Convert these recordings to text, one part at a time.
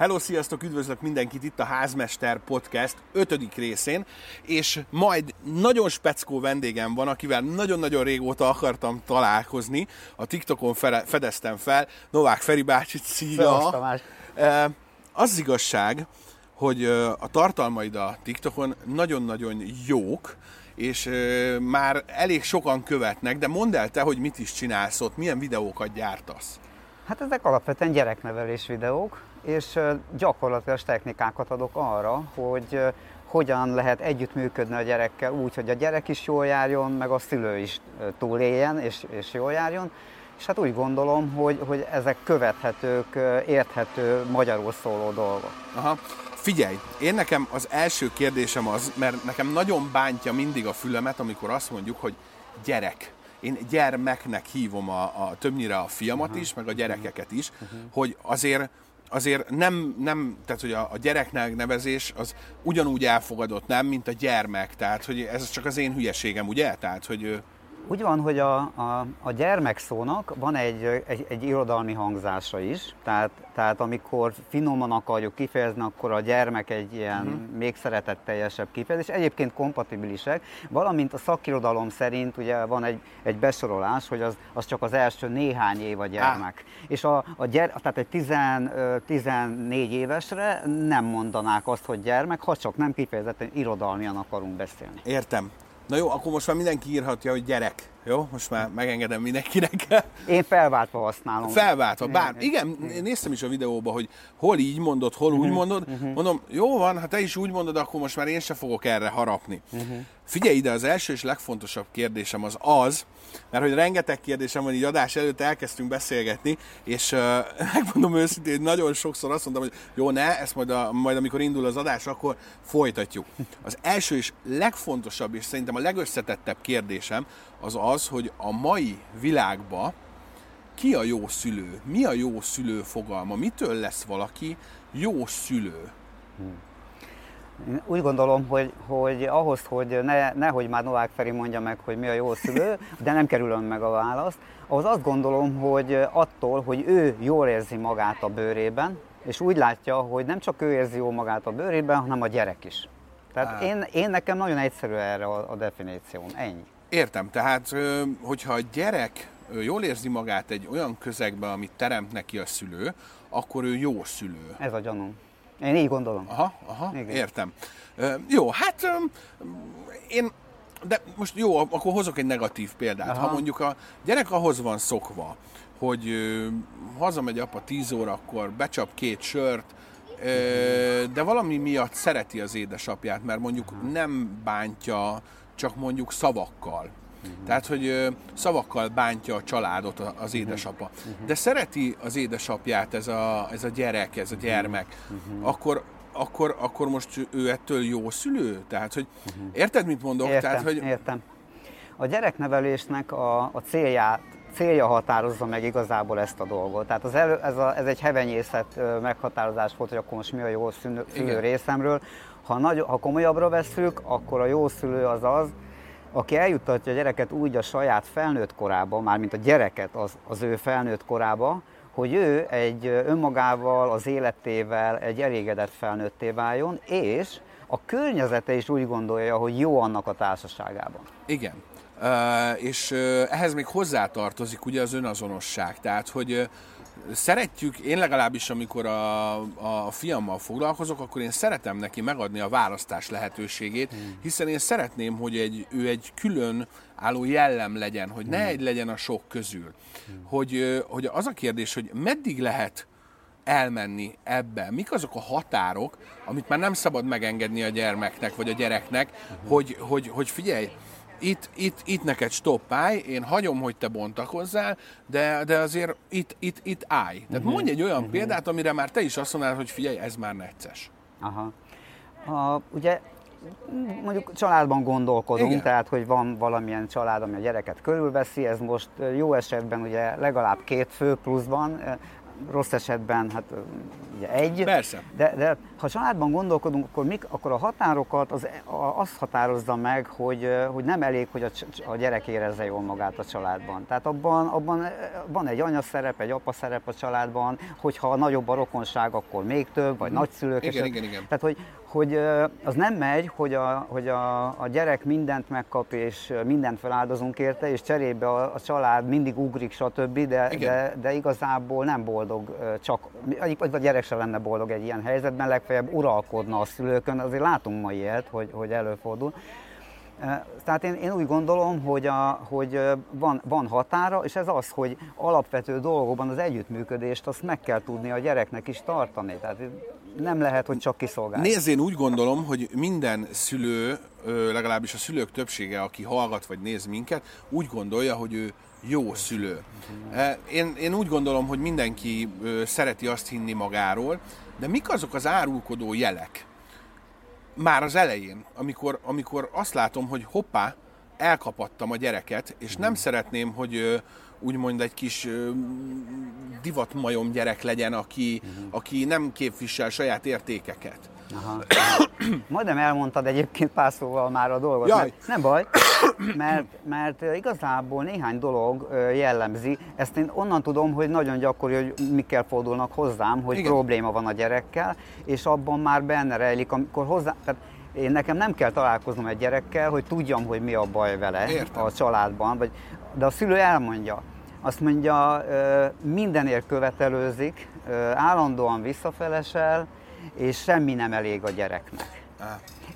Hello, sziasztok, üdvözlök mindenkit itt a Házmester Podcast 5. részén, és majd nagyon speckó vendégem van, akivel nagyon-nagyon régóta akartam találkozni, a TikTokon fedeztem fel, Novák Feri bácsi, szia! Az igazság, hogy a tartalmaid a TikTokon nagyon-nagyon jók, és már elég sokan követnek, de mondd el te, hogy mit is csinálsz ott, milyen videókat gyártasz. Hát ezek alapvetően gyereknevelés videók, és gyakorlatilag technikákat adok arra, hogy hogyan lehet együttműködni a gyerekkel úgy, hogy a gyerek is jól járjon, meg a szülő is túléljen és, és jól járjon. És hát úgy gondolom, hogy, hogy ezek követhetők, érthető, magyarul szóló dolgok. Aha. Figyelj, én nekem az első kérdésem az, mert nekem nagyon bántja mindig a fülemet, amikor azt mondjuk, hogy gyerek én gyermeknek hívom a, a többnyire a fiamat uh-huh. is, meg a gyerekeket is, uh-huh. hogy azért azért nem, nem tehát hogy a, a gyereknek nevezés az ugyanúgy elfogadott, nem, mint a gyermek, tehát hogy ez csak az én hülyeségem, ugye? Tehát, hogy úgy van, hogy a, a, a gyermekszónak van egy, egy, egy irodalmi hangzása is, tehát, tehát amikor finoman akarjuk kifejezni, akkor a gyermek egy ilyen uh-huh. még szeretetteljesebb kifejezés, egyébként kompatibilisek, valamint a szakirodalom szerint ugye van egy, egy besorolás, hogy az, az csak az első néhány év a gyermek. Ah. És a, a gyere, tehát egy 10, 14 évesre nem mondanák azt, hogy gyermek, ha csak nem kifejezetten irodalmian akarunk beszélni. Értem. Na jó, akkor most már mindenki írhatja, hogy gyerek. Jó, most már megengedem mindenkinek. Én felváltva használom. Felváltva, bár igen, néztem is a videóba, hogy hol így mondod, hol úgy mhm, mondod. Mhm. Mondom, jó van, ha te is úgy mondod, akkor most már én se fogok erre harapni. Figyelj ide, az első és legfontosabb kérdésem az az, mert hogy rengeteg kérdésem van, így adás előtt elkezdtünk beszélgetni, és uh, megmondom őszintén, nagyon sokszor azt mondtam, hogy jó, ne, ezt majd, a, majd amikor indul az adás, akkor folytatjuk. Az első és legfontosabb, és szerintem a legösszetettebb kérdésem az az, hogy a mai világban ki a jó szülő? Mi a jó szülő fogalma? Mitől lesz valaki jó szülő? Hmm. Én úgy gondolom, hogy, hogy ahhoz, hogy ne, nehogy már Novák Feri mondja meg, hogy mi a jó szülő, de nem kerülöm meg a választ, ahhoz azt gondolom, hogy attól, hogy ő jól érzi magát a bőrében, és úgy látja, hogy nem csak ő érzi jól magát a bőrében, hanem a gyerek is. Tehát én, én nekem nagyon egyszerű erre a, a definícióm, ennyi. Értem, tehát hogyha a gyerek jól érzi magát egy olyan közegben, amit teremt neki a szülő, akkor ő jó szülő. Ez a gyanúm. Én így gondolom. Aha, aha, Igen. értem. jó, hát én de most jó, akkor hozok egy negatív példát. Aha. Ha mondjuk a gyerek ahhoz van szokva, hogy ö, hazamegy apa 10 órakor, becsap két sört, ö, de valami miatt szereti az édesapját, mert mondjuk nem bántja csak mondjuk szavakkal. Uh-huh. Tehát, hogy ö, szavakkal bántja a családot az édesapa. Uh-huh. De szereti az édesapját ez a, ez a gyerek, ez a gyermek. Uh-huh. Akkor akkor, akkor most ő ettől jó szülő? Tehát, hogy érted, mit mondok? Értem, Tehát, hogy... értem. A gyereknevelésnek a, a célját, célja határozza meg igazából ezt a dolgot. Tehát az elő, ez, a, ez egy hevenyészet meghatározás volt, hogy akkor most mi a jó szülő, szülő részemről. Ha, nagy, ha komolyabbra veszük, akkor a jó szülő az az, aki eljuttatja a gyereket úgy a saját felnőtt korába, mármint a gyereket az, az ő felnőtt korába, hogy ő egy önmagával, az életével egy elégedett felnőtté váljon, és a környezete is úgy gondolja, hogy jó annak a társaságában. Igen. Uh, és uh, ehhez még hozzátartozik ugye az önazonosság. Tehát, hogy uh, szeretjük, én legalábbis amikor a, a fiammal foglalkozok, akkor én szeretem neki megadni a választás lehetőségét, hmm. hiszen én szeretném, hogy egy, ő egy külön álló jellem legyen, hogy ne hmm. egy legyen a sok közül. Hmm. Hogy, hogy az a kérdés, hogy meddig lehet elmenni ebbe? Mik azok a határok, amit már nem szabad megengedni a gyermeknek, vagy a gyereknek, hogy, hogy, hogy figyelj, itt, itt, itt neked stoppálj, én hagyom, hogy te bontakozzál, de, de azért itt, itt, itt állj. Tehát uh-huh. mondj egy olyan uh-huh. példát, amire már te is azt mondanád, hogy figyelj, ez már necces. Aha. A, ugye mondjuk családban gondolkodunk, Igen. tehát hogy van valamilyen család, ami a gyereket körülveszi, ez most jó esetben ugye legalább két fő pluszban, rossz esetben hát ugye egy. Persze. De, de ha családban gondolkodunk, akkor, mik, akkor a határokat az, a, azt határozza meg, hogy, hogy nem elég, hogy a, a gyerek érezze jól magát a családban. Tehát abban, abban van egy anya szerep, egy apa szerep a családban, hogyha nagyobb a rokonság, akkor még több, vagy mm. nagyszülők. Igen, igen, igen. Tehát, hogy, hogy az nem megy, hogy, a, hogy a, a gyerek mindent megkap, és mindent feláldozunk érte, és cserébe a, a család mindig ugrik, stb., de, de, de igazából nem boldog csak, vagy a gyerek se lenne boldog egy ilyen helyzetben, legfeljebb uralkodna a szülőkön, azért látunk ma ilyet, hogy, hogy előfordul. Tehát én, én úgy gondolom, hogy, a, hogy van, van határa, és ez az, hogy alapvető dolgokban az együttműködést azt meg kell tudni a gyereknek is tartani. Tehát nem lehet, hogy csak kiszolgálni. Nézd, én úgy gondolom, hogy minden szülő, legalábbis a szülők többsége, aki hallgat vagy néz minket, úgy gondolja, hogy ő jó szülő. Én, én úgy gondolom, hogy mindenki szereti azt hinni magáról, de mik azok az árulkodó jelek? Már az elején, amikor, amikor azt látom, hogy hoppá, elkapattam a gyereket, és nem szeretném, hogy úgymond egy kis divatmajom gyerek legyen, aki, uh-huh. aki nem képvisel saját értékeket. Aha. Majdnem elmondtad egyébként pár szóval már a dolgot. Jaj. Mert, nem baj, mert, mert igazából néhány dolog jellemzi. Ezt én onnan tudom, hogy nagyon gyakori, hogy mikkel fordulnak hozzám, hogy Igen. probléma van a gyerekkel, és abban már benne rejlik, amikor hozzá... Tehát én nekem nem kell találkoznom egy gyerekkel, hogy tudjam, hogy mi a baj vele Értem. a családban, vagy, de a szülő elmondja. Azt mondja, mindenért követelőzik, állandóan visszafelesel, és semmi nem elég a gyereknek.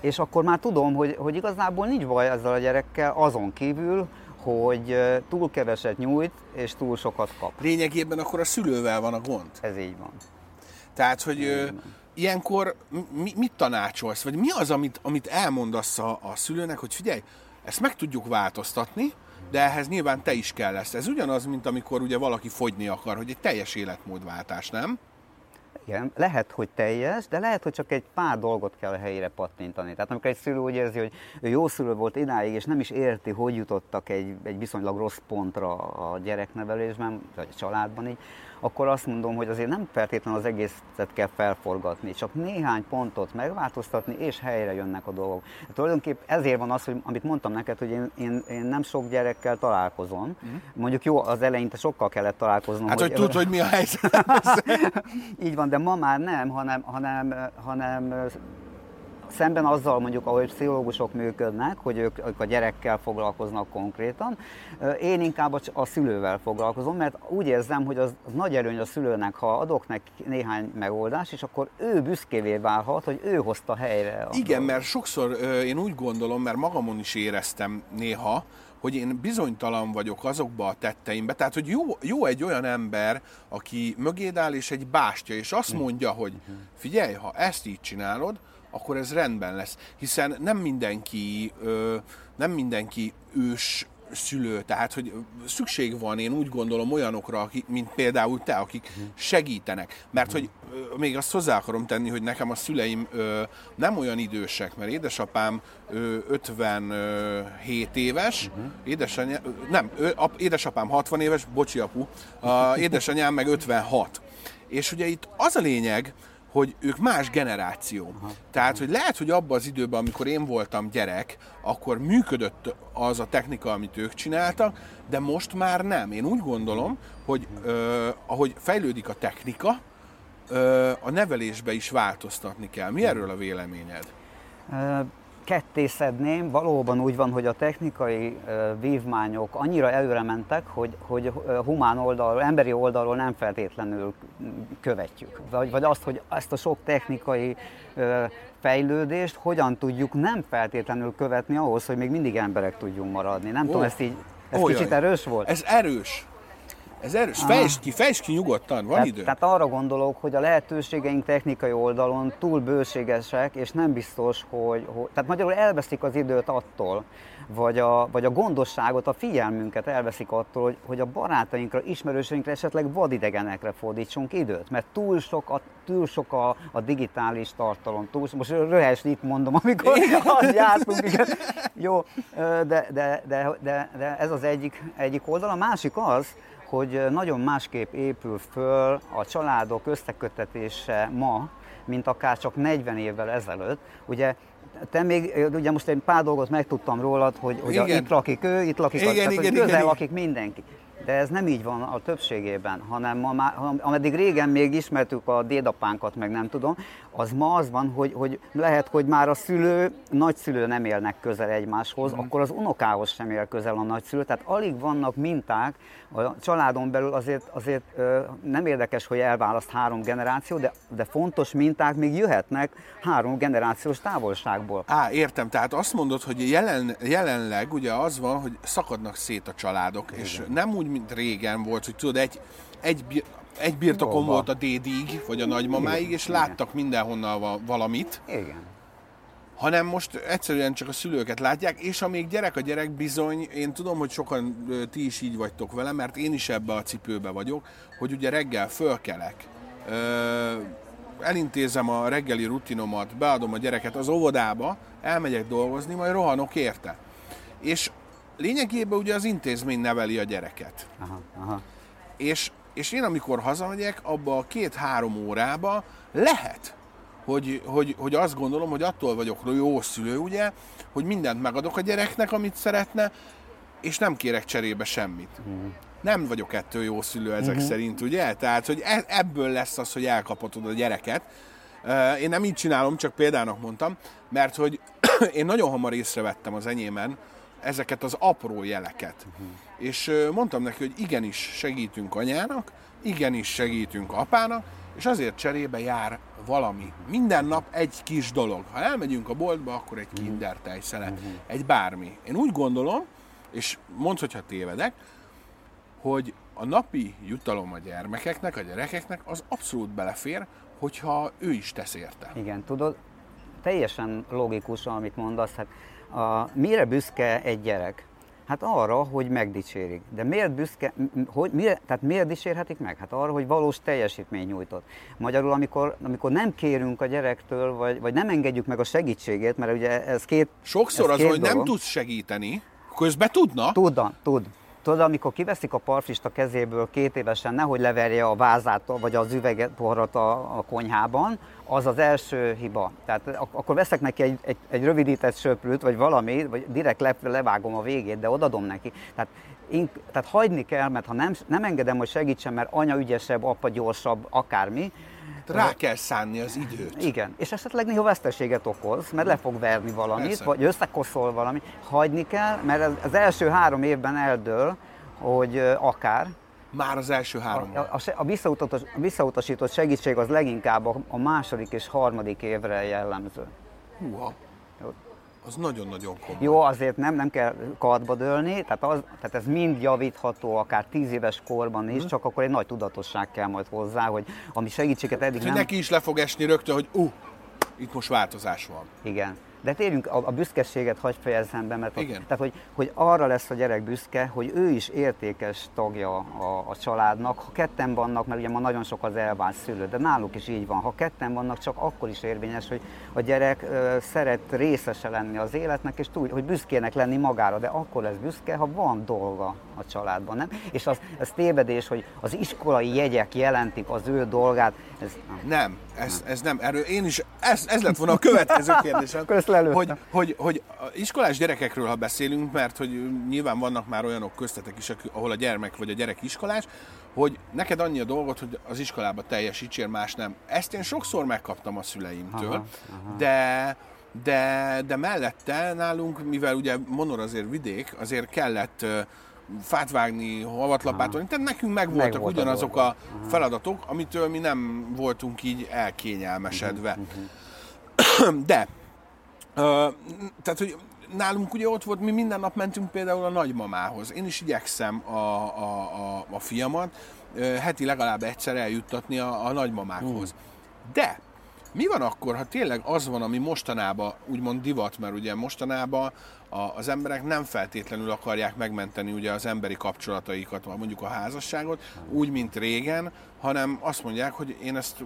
És akkor már tudom, hogy, hogy igazából nincs baj ezzel a gyerekkel, azon kívül, hogy túl keveset nyújt, és túl sokat kap. Lényegében akkor a szülővel van a gond. Ez így van. Tehát, hogy ö, ilyenkor mi, mit tanácsolsz, vagy mi az, amit, amit elmondasz a, a szülőnek, hogy figyelj, ezt meg tudjuk változtatni, de ehhez nyilván te is kell lesz. Ez ugyanaz, mint amikor ugye valaki fogyni akar, hogy egy teljes életmódváltás, nem? Igen, lehet, hogy teljes, de lehet, hogy csak egy pár dolgot kell a helyére pattintani. Tehát amikor egy szülő úgy érzi, hogy ő jó szülő volt idáig, és nem is érti, hogy jutottak egy, egy viszonylag rossz pontra a gyereknevelésben, vagy a családban így, akkor azt mondom, hogy azért nem feltétlenül az egészet kell felforgatni, csak néhány pontot megváltoztatni, és helyre jönnek a dolgok. Tulajdonképp ezért van az, hogy amit mondtam neked, hogy én, én, én nem sok gyerekkel találkozom. Mm. Mondjuk jó, az eleinte sokkal kellett találkoznom. Hát, hogy, hogy tudd, hogy mi a helyzet. Így van, de ma már nem, hanem, hanem, hanem Szemben azzal mondjuk, ahogy pszichológusok működnek, hogy ők, ők a gyerekkel foglalkoznak konkrétan, én inkább a szülővel foglalkozom, mert úgy érzem, hogy az, az nagy előny a szülőnek, ha adok neki néhány megoldást, és akkor ő büszkévé válhat, hogy ő hozta helyre. Igen, mert sokszor én úgy gondolom, mert magamon is éreztem néha, hogy én bizonytalan vagyok azokba a tetteimbe. Tehát, hogy jó, jó egy olyan ember, aki mögéd áll, és egy bástya, és azt hm. mondja, hogy figyelj, ha ezt így csinálod, akkor ez rendben lesz. Hiszen nem mindenki, nem mindenki ős szülő, tehát hogy szükség van, én úgy gondolom olyanokra, mint például te, akik segítenek. Mert hogy még azt hozzá akarom tenni, hogy nekem a szüleim nem olyan idősek, mert édesapám 57 éves, édesanyám, nem, édesapám 60 éves, bocsi apu, a édesanyám meg 56. És ugye itt az a lényeg, hogy ők más generáció. Aha. Tehát, hogy lehet, hogy abban az időben, amikor én voltam gyerek, akkor működött az a technika, amit ők csináltak, de most már nem. Én úgy gondolom, hogy ö, ahogy fejlődik a technika, ö, a nevelésbe is változtatni kell. Mi erről a véleményed? Ketté szedném, valóban úgy van, hogy a technikai vívmányok annyira előre mentek, hogy, hogy humán oldalról, emberi oldalról nem feltétlenül követjük. Vagy, vagy azt, hogy ezt a sok technikai fejlődést hogyan tudjuk nem feltétlenül követni ahhoz, hogy még mindig emberek tudjunk maradni. Nem oh. tudom, ezt így, ez Olyan. kicsit erős volt? Ez erős. Ez erős. Fejtsd ki, fejtsd ki nyugodtan, van tehát, idő. Tehát arra gondolok, hogy a lehetőségeink technikai oldalon túl bőségesek, és nem biztos, hogy, hogy tehát magyarul elveszik az időt attól, vagy a, vagy a gondosságot, a figyelmünket elveszik attól, hogy, hogy a barátainkra, ismerőseinkre, esetleg vadidegenekre fordítsunk időt, mert túl sok a, túl sok a, a digitális tartalom, túl, most röhes itt mondom, amikor azt jártunk, igen. Jó, de, de, de, de, de ez az egyik, egyik oldal. A másik az, hogy nagyon másképp épül föl a családok összekötetése ma, mint akár csak 40 évvel ezelőtt. Ugye te még, ugye most egy pár dolgot megtudtam rólad, hogy, hogy a, itt lakik ő, itt lakik, igen, a, tehát, igen, igen, közel igen. lakik mindenki. De ez nem így van a többségében, hanem ma már, ameddig régen még ismertük a dédapánkat, meg nem tudom, az ma az van, hogy, hogy lehet, hogy már a szülő, nagyszülő nem élnek közel egymáshoz, mm. akkor az unokához sem él közel a nagyszülő, tehát alig vannak minták, a családon belül azért, azért nem érdekes, hogy elválaszt három generáció, de, de fontos minták még jöhetnek három generációs távolságból. Á, értem, tehát azt mondod, hogy jelen, jelenleg ugye az van, hogy szakadnak szét a családok, Igen. és nem úgy, mint régen volt, hogy tudod, egy, egy, egy birtokon Dolga. volt a dédig, vagy a nagymamáig, és Igen. láttak mindenhonnan va- valamit, Igen. hanem most egyszerűen csak a szülőket látják, és amíg gyerek a gyerek bizony, én tudom, hogy sokan ti is így vagytok vele, mert én is ebbe a cipőbe vagyok, hogy ugye reggel fölkelek, elintézem a reggeli rutinomat, beadom a gyereket az óvodába, elmegyek dolgozni, majd rohanok érte. És lényegében ugye az intézmény neveli a gyereket. Aha, aha. És, és én amikor hazamegyek, abba a két-három órába lehet, hogy, hogy, hogy azt gondolom, hogy attól vagyok jó szülő, ugye, hogy mindent megadok a gyereknek, amit szeretne, és nem kérek cserébe semmit. Mm. Nem vagyok ettől jó szülő ezek mm-hmm. szerint, ugye? Tehát, hogy e- ebből lesz az, hogy elkaphatod a gyereket. Én nem így csinálom, csak példának mondtam, mert hogy én nagyon hamar észrevettem az enyémen ezeket az apró jeleket. Uh-huh. És mondtam neki, hogy igenis segítünk anyának, igenis segítünk apának, és azért cserébe jár valami. Minden nap egy kis dolog. Ha elmegyünk a boltba, akkor egy kinder tejszele, uh-huh. egy bármi. Én úgy gondolom, és mondd, hogyha tévedek, hogy a napi jutalom a gyermekeknek, a gyerekeknek az abszolút belefér, hogyha ő is tesz érte. Igen, tudod, teljesen logikus, amit mondasz. Hát, a, mire büszke egy gyerek? Hát arra, hogy megdicsérik. De miért büszke, hogy, mire, tehát miért dicsérhetik meg? Hát arra, hogy valós teljesítmény nyújtott. Magyarul, amikor, amikor nem kérünk a gyerektől, vagy, vagy nem engedjük meg a segítségét, mert ugye ez két Sokszor ez az, két hogy nem dolog. tudsz segíteni, közben tudna, Tud, tud. Tudod, amikor kiveszik a parfist a kezéből két évesen, nehogy leverje a vázát vagy az üveget poharat a, a konyhában, az az első hiba. Tehát ak- akkor veszek neki egy, egy, egy rövidített söprűt, vagy valami, vagy direkt le, levágom a végét, de odadom neki. Tehát, ink, tehát hagyni kell, mert ha nem, nem engedem, hogy segítsen, mert anya ügyesebb, apa gyorsabb, akármi, rá kell szánni az időt. igen, és esetleg néha veszteséget okoz, mert le fog verni valamit, Persze. vagy összekoszol valamit. Hagyni kell, mert az első három évben eldől, hogy akár. Már az első három. A, a, a, visszautas, a visszautasított segítség az leginkább a, a második és harmadik évre jellemző. Húha. Az nagyon-nagyon komoly. Jó, azért nem, nem kell kartba dőlni, tehát, az, tehát ez mind javítható, akár tíz éves korban is, csak akkor egy nagy tudatosság kell majd hozzá, hogy ami segítséget eddig Hogy nem... neki is le fog esni rögtön, hogy uh, itt most változás van. Igen. De térjünk, a, a büszkeséget hagy fejezzem be, mert a, Igen. tehát, hogy, hogy arra lesz a gyerek büszke, hogy ő is értékes tagja a, a családnak. Ha ketten vannak, mert ugye ma nagyon sok az elvált szülő, de náluk is így van. Ha ketten vannak, csak akkor is érvényes, hogy a gyerek ö, szeret részese lenni az életnek, és tud, hogy büszkének lenni magára, de akkor lesz büszke, ha van dolga a családban, nem? És az, ez tévedés, hogy az iskolai jegyek jelentik az ő dolgát, ez nem. Nem, ez, ez nem. Erről én is, ez, ez lett volna a következő kérdésem. Lelőttem. hogy, hogy, hogy a iskolás gyerekekről, ha beszélünk, mert hogy nyilván vannak már olyanok köztetek is, ahol a gyermek vagy a gyerek iskolás, hogy neked annyi a dolgot, hogy az iskolába teljesítsél, más nem. Ezt én sokszor megkaptam a szüleimtől, Aha, aha. de de, de mellette nálunk, mivel ugye Monor azért vidék, azért kellett fát vágni, havat lapátolni, tehát nekünk meg voltak volt a ugyanazok dolga. a feladatok, amitől mi nem voltunk így elkényelmesedve. De, ö, tehát, hogy nálunk ugye ott volt, mi minden nap mentünk például a nagymamához. Én is igyekszem a, a, a, a fiamat heti legalább egyszer eljuttatni a, a nagymamákhoz. De mi van akkor, ha tényleg az van, ami mostanában úgymond divat, mert ugye mostanában a, az emberek nem feltétlenül akarják megmenteni ugye az emberi kapcsolataikat, mondjuk a házasságot, úgy, mint régen, hanem azt mondják, hogy én ezt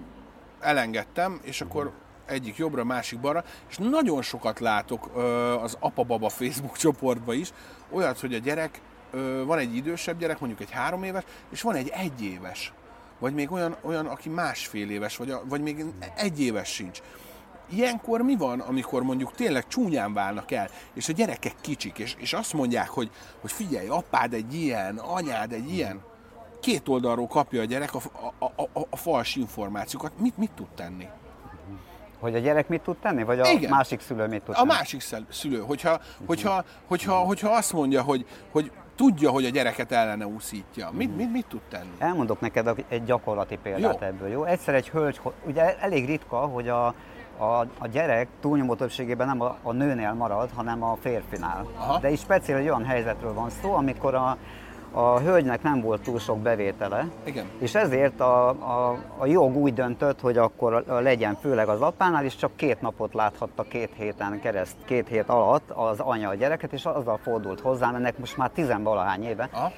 elengedtem, és akkor egyik jobbra, másik balra, és nagyon sokat látok az apa-baba Facebook csoportba is, olyat, hogy a gyerek van egy idősebb gyerek, mondjuk egy három éves, és van egy egyéves. Vagy még olyan, olyan aki másfél éves, vagy, a, vagy még egy éves sincs. Ilyenkor mi van, amikor mondjuk tényleg csúnyán válnak el, és a gyerekek kicsik, és, és azt mondják, hogy, hogy figyelj, apád egy ilyen, anyád egy ilyen. Két oldalról kapja a gyerek a, a, a, a fals információkat. Mit, mit tud tenni? Hogy a gyerek mit tud tenni, vagy a Igen. másik szülő mit tud A tenni? másik szel- szülő, hogyha, hogyha, hogyha, hogyha azt mondja, hogy, hogy tudja, hogy a gyereket ellene úszítja, mit, mit, mit tud tenni? Elmondok neked egy gyakorlati példát Jó. ebből, jó? Egyszer egy hölgy, ugye elég ritka, hogy a, a, a gyerek túlnyomó többségében nem a, a nőnél marad, hanem a férfinál. Aha. De is speciál egy olyan helyzetről van szó, amikor a, a hölgynek nem volt túl sok bevétele, Igen. és ezért a, a, a jog úgy döntött, hogy akkor legyen főleg az apánál, és csak két napot láthatta két héten kereszt, két hét alatt az anya a gyereket, és azzal fordult hozzám, ennek most már tizenvalahány éve, Aha.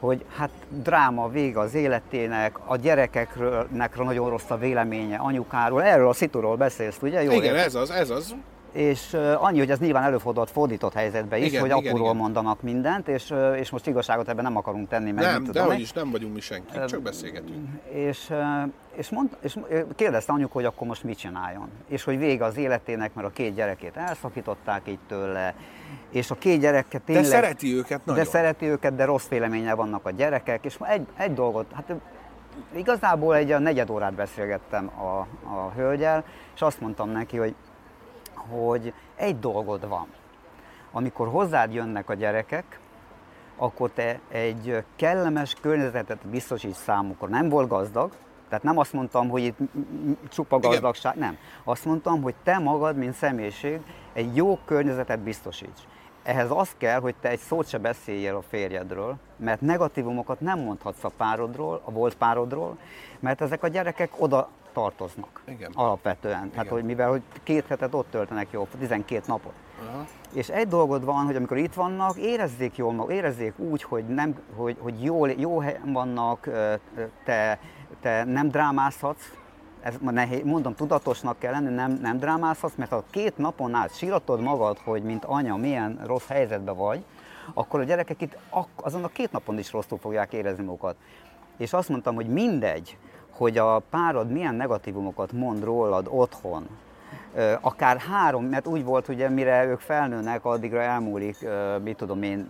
hogy hát dráma vége az életének, a gyerekekről nekről nagyon rossz a véleménye, anyukáról, erről a szituról beszélsz, ugye? Jól Igen, értem? ez az, ez az. És annyi, hogy ez nyilván előfordult fordított helyzetben is, Igen, hogy igen, apuról igen. mondanak mindent, és, és most igazságot ebben nem akarunk tenni, meg Nem, de hogy is, nem vagyunk mi senki, csak beszélgetünk. És, és, mond, és kérdezte anyuk, hogy akkor most mit csináljon. És hogy vége az életének, mert a két gyerekét elszakították így tőle, és a két gyereket De tényleg... szereti őket nagyon. De szereti őket, de rossz véleménye vannak a gyerekek, és egy, egy dolgot, hát igazából egy a negyed órát beszélgettem a, a hölgyel, és azt mondtam neki, hogy, hogy egy dolgod van. Amikor hozzád jönnek a gyerekek, akkor te egy kellemes környezetet biztosíts számukra. Nem volt gazdag, tehát nem azt mondtam, hogy itt csupa gazdagság, nem. Azt mondtam, hogy te magad, mint személyiség, egy jó környezetet biztosíts. Ehhez az kell, hogy te egy szót se beszéljél a férjedről, mert negatívumokat nem mondhatsz a párodról, a volt párodról, mert ezek a gyerekek oda tartoznak Igen. alapvetően. Tehát, Igen. hogy mivel hogy két hetet ott töltenek jó, 12 napot. Aha. És egy dolgod van, hogy amikor itt vannak, érezzék jól maguk, érezzék úgy, hogy, nem, hogy, hogy jól, jó helyen vannak, te, te nem drámázhatsz, ez nehéz, mondom, tudatosnak kell lenni, nem, nem drámázhatsz, mert ha két napon át síratod magad, hogy mint anya milyen rossz helyzetben vagy, akkor a gyerekek itt azon a két napon is rosszul fogják érezni magukat. És azt mondtam, hogy mindegy, hogy a párod milyen negatívumokat mond rólad otthon, akár három, mert úgy volt, hogy mire ők felnőnek, addigra elmúlik, mit tudom én,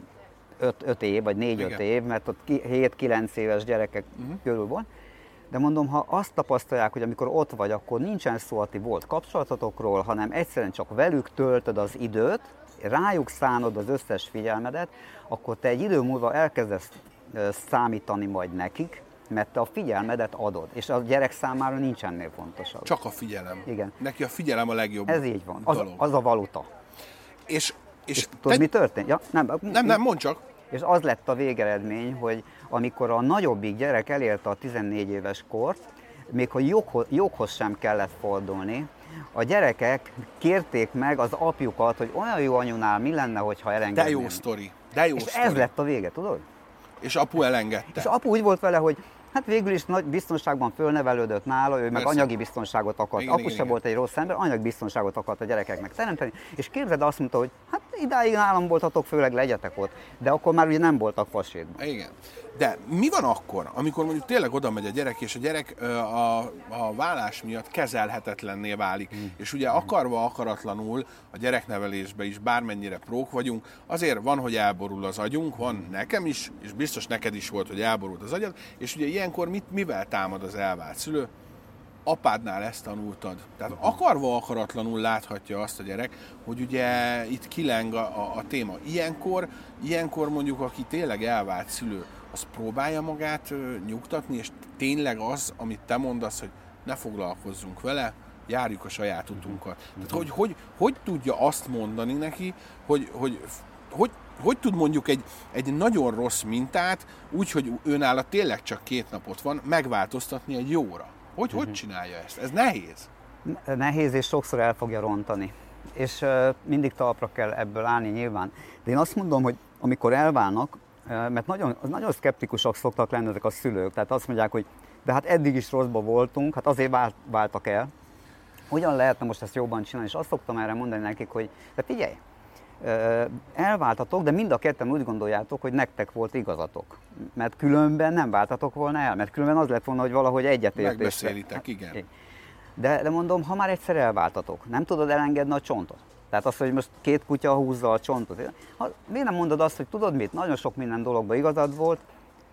öt, év, vagy négy-öt Igen. év, mert ott 7-9 éves gyerekek uh-huh. körül van. De mondom, ha azt tapasztalják, hogy amikor ott vagy, akkor nincsen szó a ti volt kapcsolatotokról, hanem egyszerűen csak velük töltöd az időt, rájuk szánod az összes figyelmedet, akkor te egy idő múlva elkezdesz számítani majd nekik, mert te a figyelmedet adod, és a gyerek számára nincs ennél fontosabb. Csak a figyelem. Igen. Neki a figyelem a legjobb Ez így van. Az, dolog. az a valuta. És, és, És tudod, mi történt? Ja, nem, Nem, nem, mondd csak. És az lett a végeredmény, hogy amikor a nagyobbik gyerek elérte a 14 éves kort, még ha joghoz, joghoz sem kellett fordulni, a gyerekek kérték meg az apjukat, hogy olyan jó anyunál mi lenne, hogyha De elengedném. jó sztori. De jó És sztori. ez lett a vége, tudod? És apu elengedte. És apu úgy volt vele, hogy hát végül is nagy biztonságban fölnevelődött nála, ő meg Persze. anyagi biztonságot akart. Igen, apu igen, se igen. volt egy rossz ember, anyagi biztonságot akart a gyerekeknek teremteni. És képzeld, azt mondta, hogy hát idáig nálam voltatok, főleg legyetek ott. De akkor már ugye nem voltak fasédban. Igen. De mi van akkor, amikor mondjuk tényleg oda megy a gyerek, és a gyerek a, a vállás miatt kezelhetetlenné válik, mm. és ugye akarva akaratlanul a gyereknevelésbe is bármennyire prók vagyunk, azért van, hogy elborul az agyunk, van nekem is, és biztos neked is volt, hogy elborult az agyad, és ugye ilyenkor mit, mivel támad az elvált szülő? apádnál ezt tanultad. Tehát akarva akaratlanul láthatja azt a gyerek, hogy ugye itt kileng a, a, a téma. Ilyenkor, ilyenkor mondjuk, aki tényleg elvált szülő, az próbálja magát nyugtatni, és tényleg az, amit te mondasz, hogy ne foglalkozzunk vele, járjuk a saját utunkat. Tehát hogy, hogy, hogy tudja azt mondani neki, hogy, hogy, hogy, hogy tud mondjuk egy, egy nagyon rossz mintát, úgy, hogy őnála tényleg csak két napot van, megváltoztatni egy jóra? Hogy, hogy csinálja ezt? Ez nehéz. Nehéz és sokszor el fogja rontani. És uh, mindig talpra kell ebből állni nyilván. De én azt mondom, hogy amikor elválnak, mert nagyon, nagyon szkeptikusak szoktak lenni ezek a szülők, tehát azt mondják, hogy de hát eddig is rosszba voltunk, hát azért vált, váltak el. Hogyan lehetne most ezt jobban csinálni? És azt szoktam erre mondani nekik, hogy de figyelj, elváltatok, de mind a ketten úgy gondoljátok, hogy nektek volt igazatok. Mert különben nem váltatok volna el, mert különben az lett volna, hogy valahogy egyetértés. Megbeszélitek, igen. De, de mondom, ha már egyszer elváltatok, nem tudod elengedni a csontot. Tehát az, hogy most két kutya húzza a csontot. Ha, miért nem mondod azt, hogy tudod mit, nagyon sok minden dologban igazad volt,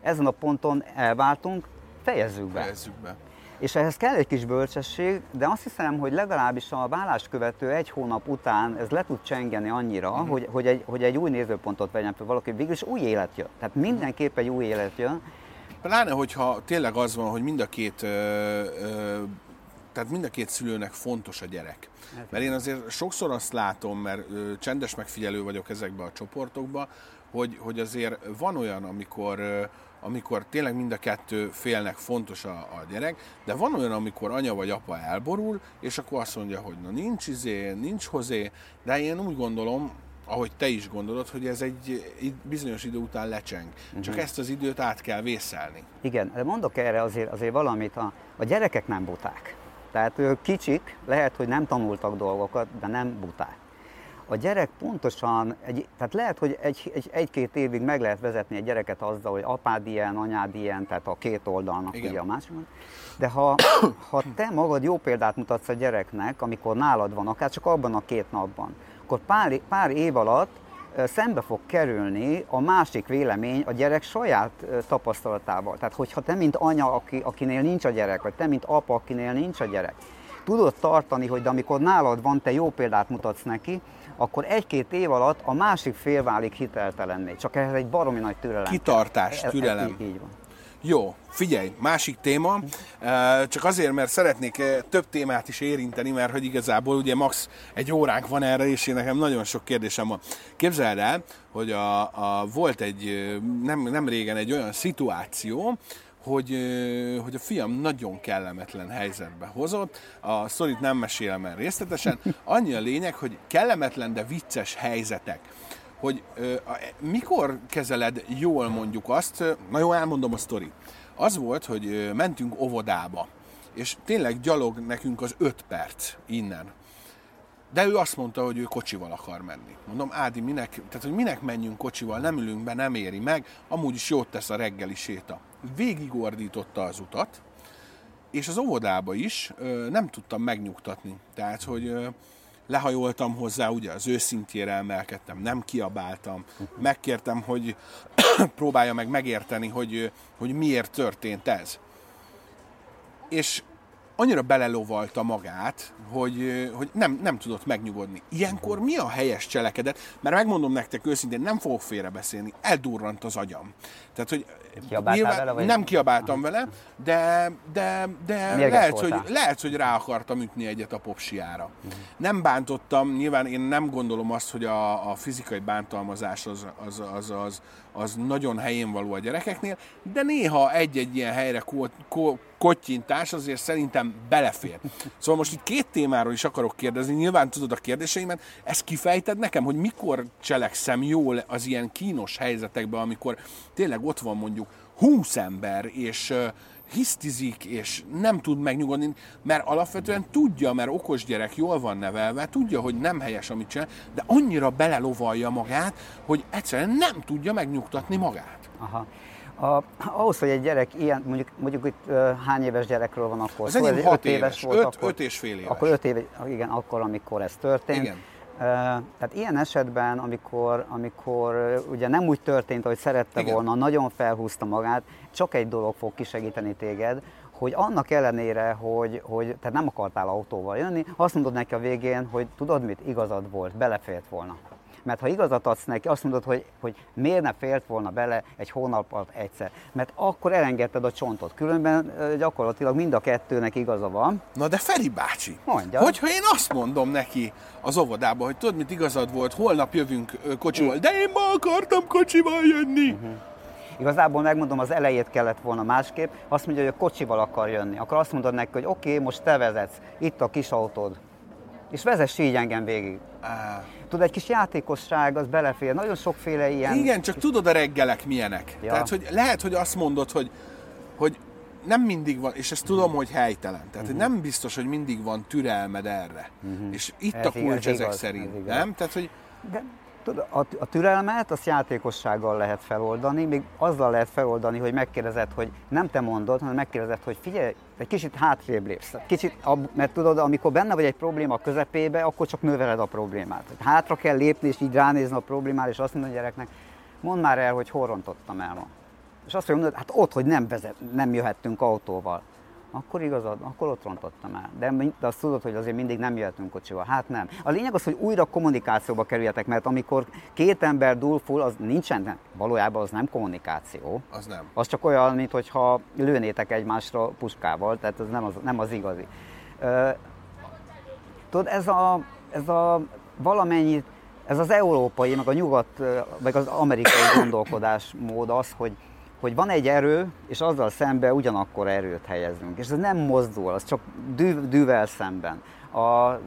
ezen a ponton elváltunk, fejezzük be. Fejezzük be. És ehhez kell egy kis bölcsesség, de azt hiszem, hogy legalábbis a vállást követő egy hónap után ez le tud csengeni annyira, uh-huh. hogy, hogy, egy, hogy egy új nézőpontot vegyen fel valaki, végül is új élet jön. Tehát mindenképp egy új élet jön. Pláne, hogyha tényleg az van, hogy mind a két, ö, ö, tehát mind a két szülőnek fontos a gyerek. Mert én azért sokszor azt látom, mert ö, csendes megfigyelő vagyok ezekben a csoportokban, hogy, hogy azért van olyan, amikor ö, amikor tényleg mind a kettő félnek fontos a, a gyerek, de van olyan, amikor anya vagy apa elborul, és akkor azt mondja, hogy na nincs izé, nincs hozé, de én úgy gondolom, ahogy te is gondolod, hogy ez egy, egy bizonyos idő után lecseng. Uh-huh. Csak ezt az időt át kell vészelni. Igen, de mondok erre azért, azért valamit, a, a gyerekek nem buták. Tehát ők kicsik, lehet, hogy nem tanultak dolgokat, de nem buták a gyerek pontosan, egy, tehát lehet, hogy egy, egy, egy-két évig meg lehet vezetni egy gyereket azzal, hogy apád ilyen, anyád ilyen, tehát a két oldalnak Igen. ugye a másikon. De ha, ha te magad jó példát mutatsz a gyereknek, amikor nálad van, akár csak abban a két napban, akkor pár, pár év alatt szembe fog kerülni a másik vélemény a gyerek saját tapasztalatával. Tehát, hogyha te, mint anya, aki, akinél nincs a gyerek, vagy te, mint apa, akinél nincs a gyerek, tudod tartani, hogy de amikor nálad van, te jó példát mutatsz neki, akkor egy-két év alatt a másik fél válik hiteltelenné. Csak ez egy baromi nagy türelem. Kitartás, türelem. Ez, ez így, így van. Jó, figyelj, másik téma, csak azért, mert szeretnék több témát is érinteni, mert hogy igazából ugye max egy óránk van erre, és én nekem nagyon sok kérdésem van. Képzeld el, hogy a, a, volt egy, nem, nem régen egy olyan szituáció, hogy, hogy a fiam nagyon kellemetlen helyzetbe hozott. A sztorit nem mesélem el részletesen. Annyi a lényeg, hogy kellemetlen, de vicces helyzetek. Hogy ö, a, mikor kezeled jól mondjuk azt, na jó, elmondom a sztorit. Az volt, hogy ö, mentünk óvodába, és tényleg gyalog nekünk az öt perc innen. De ő azt mondta, hogy ő kocsival akar menni. Mondom, Ádi, minek, tehát, hogy minek menjünk kocsival, nem ülünk be, nem éri meg, amúgy is jót tesz a reggeli séta végigordította az utat, és az óvodába is ö, nem tudtam megnyugtatni. Tehát, hogy ö, lehajoltam hozzá, ugye az őszintjére emelkedtem, nem kiabáltam, megkértem, hogy próbálja meg megérteni, hogy, hogy miért történt ez. És annyira belelovalta magát, hogy, hogy nem, nem tudott megnyugodni. Ilyenkor mi a helyes cselekedet? Mert megmondom nektek őszintén, nem fogok félrebeszélni, eldurrant az agyam. Tehát, hogy nyilván, vele, vagy? nem kiabáltam vele, de, de, de lehet, hogy, lehet, hogy rá akartam ütni egyet a popsiára. Uh-huh. Nem bántottam, nyilván én nem gondolom azt, hogy a, a fizikai bántalmazás az, az, az, az, az nagyon helyén való a gyerekeknél, de néha egy-egy ilyen helyre ko, ko, kottyintás azért szerintem belefér. Szóval most itt két témáról is akarok kérdezni, nyilván tudod a kérdéseimet, ezt kifejted nekem, hogy mikor cselekszem jól az ilyen kínos helyzetekben, amikor tényleg ott van mondjuk 20 ember, és hisztizik, és nem tud megnyugodni, mert alapvetően tudja, mert okos gyerek, jól van nevelve, tudja, hogy nem helyes, amit csinál, de annyira belelovalja magát, hogy egyszerűen nem tudja megnyugtatni magát. Aha. A, ahhoz, hogy egy gyerek ilyen, mondjuk, mondjuk itt uh, hány éves gyerekről van akkor? Ez szóval egy öt éves, éves volt, öt, akkor, öt és fél éves. Akkor öt éves, igen, akkor, amikor ez történt. Igen. Tehát ilyen esetben, amikor, amikor ugye nem úgy történt, ahogy szerette Igen. volna, nagyon felhúzta magát, csak egy dolog fog kisegíteni téged, hogy annak ellenére, hogy, hogy tehát nem akartál autóval jönni, azt mondod neki a végén, hogy tudod mit, igazad volt, belefért volna. Mert ha igazat adsz neki, azt mondod, hogy, hogy miért ne félt volna bele egy hónap alatt egyszer. Mert akkor elengedted a csontot. Különben gyakorlatilag mind a kettőnek igaza van. Na de Feri bácsi, Mondja. hogyha én azt mondom neki az óvodába, hogy tudod, mit igazad volt, holnap jövünk kocsival, de én ma akartam kocsival jönni. Uh-huh. Igazából megmondom, az elejét kellett volna másképp. Azt mondja, hogy a kocsival akar jönni. Akkor azt mondod neki, hogy oké, okay, most te vezetsz, itt a kis autód. És vezess így engem végig. Ah. Tudod, egy kis játékosság, az belefér. Nagyon sokféle ilyen... Igen, csak tudod a reggelek milyenek. Ja. Tehát, hogy lehet, hogy azt mondod, hogy, hogy nem mindig van, és ezt tudom, hogy helytelen. Tehát uh-huh. nem biztos, hogy mindig van türelmed erre. Uh-huh. És itt ez a kulcs igaz, ezek igaz, szerint, ez nem? Tehát, hogy... De A, türelmet azt játékossággal lehet feloldani, még azzal lehet feloldani, hogy megkérdezed, hogy nem te mondod, hanem megkérdezed, hogy figyelj, egy kicsit hátrébb lépsz. Kicsit, mert tudod, amikor benne vagy egy probléma közepébe, akkor csak növeled a problémát. Hátra kell lépni, és így ránézni a problémára, és azt mondani a gyereknek, mondd már el, hogy hol rontottam el ma. És azt mondod, hát ott, hogy nem, vezet, nem jöhettünk autóval akkor igazad, akkor ott rontottam el. De, de azt tudod, hogy azért mindig nem jöhetünk kocsival. Hát nem. A lényeg az, hogy újra kommunikációba kerüljetek, mert amikor két ember dúl full, az nincsen, valójában az nem kommunikáció. Az nem. Az csak olyan, mint hogyha lőnétek egymásra puskával, tehát ez nem az, nem az igazi. Tudod, ez a, ez a valamennyi, ez az európai, meg a nyugat, meg az amerikai gondolkodásmód az, hogy hogy van egy erő, és azzal szemben ugyanakkor erőt helyezünk. És ez nem mozdul, az csak dű, dűvel szemben. A,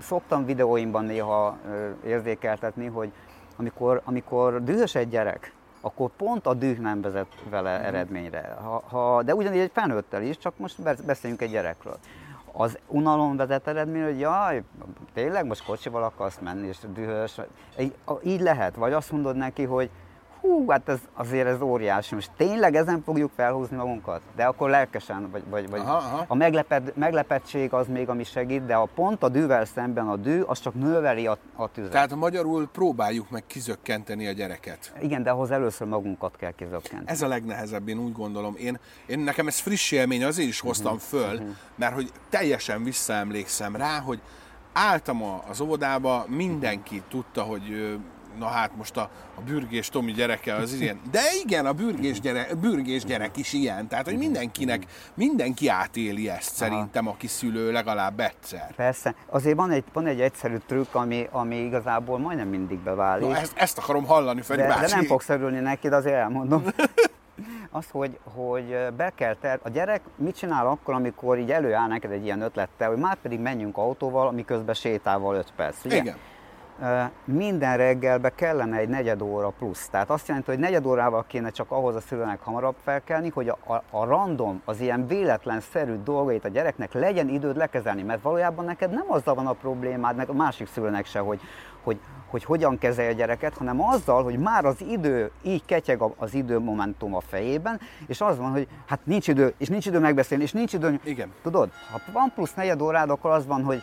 szoktam videóimban néha érzékeltetni, hogy amikor, amikor dühös egy gyerek, akkor pont a düh nem vezet vele mm. eredményre. Ha, ha, de ugyanígy egy felnőttel is, csak most beszéljünk egy gyerekről. Az unalom vezet eredményre, hogy jaj, tényleg most kocsival akarsz menni, és dühös. Így, így lehet. Vagy azt mondod neki, hogy hú, hát ez, azért ez óriási. Most tényleg ezen fogjuk felhúzni magunkat? De akkor lelkesen, vagy, vagy, vagy aha, aha. a meglepet, meglepettség az még, ami segít, de a pont a dűvel szemben a dű, az csak növeli a, a tüzet. Tehát a magyarul próbáljuk meg kizökkenteni a gyereket. Igen, de ahhoz először magunkat kell kizökkenteni. Ez a legnehezebb, én úgy gondolom. Én, én nekem ez friss élmény, azért is hoztam uh-huh, föl, uh-huh. mert hogy teljesen visszaemlékszem rá, hogy álltam az óvodába, mindenki tudta, hogy na hát most a, a bürgés Tomi gyereke az ilyen. De igen, a bürgés gyerek, bürgés gyerek is ilyen. Tehát, hogy mindenkinek, mindenki átéli ezt szerintem, aki szülő legalább egyszer. Persze. Azért van egy, van egy egyszerű trükk, ami, ami igazából majdnem mindig beválik. Na, ezt, ezt akarom hallani, Feri de, de nem fogsz örülni neki, de azért elmondom. az, hogy, hogy be kell ter... A gyerek mit csinál akkor, amikor így előáll neked egy ilyen ötlettel, hogy már pedig menjünk autóval, miközben sétálval 5 perc, ugye? Igen minden reggelbe kellene egy negyed óra plusz. Tehát azt jelenti, hogy negyed órával kéne csak ahhoz a szülőnek hamarabb felkelni, hogy a, a, a random, az ilyen véletlenszerű dolgait a gyereknek legyen időd lekezelni, mert valójában neked nem azzal van a problémád, meg a másik szülőnek se, hogy, hogy, hogy hogyan kezelje a gyereket, hanem azzal, hogy már az idő, így ketyeg az idő momentum a fejében, és az van, hogy hát nincs idő, és nincs idő megbeszélni, és nincs idő. Igen. Tudod, ha van plusz negyed órád, akkor az van, hogy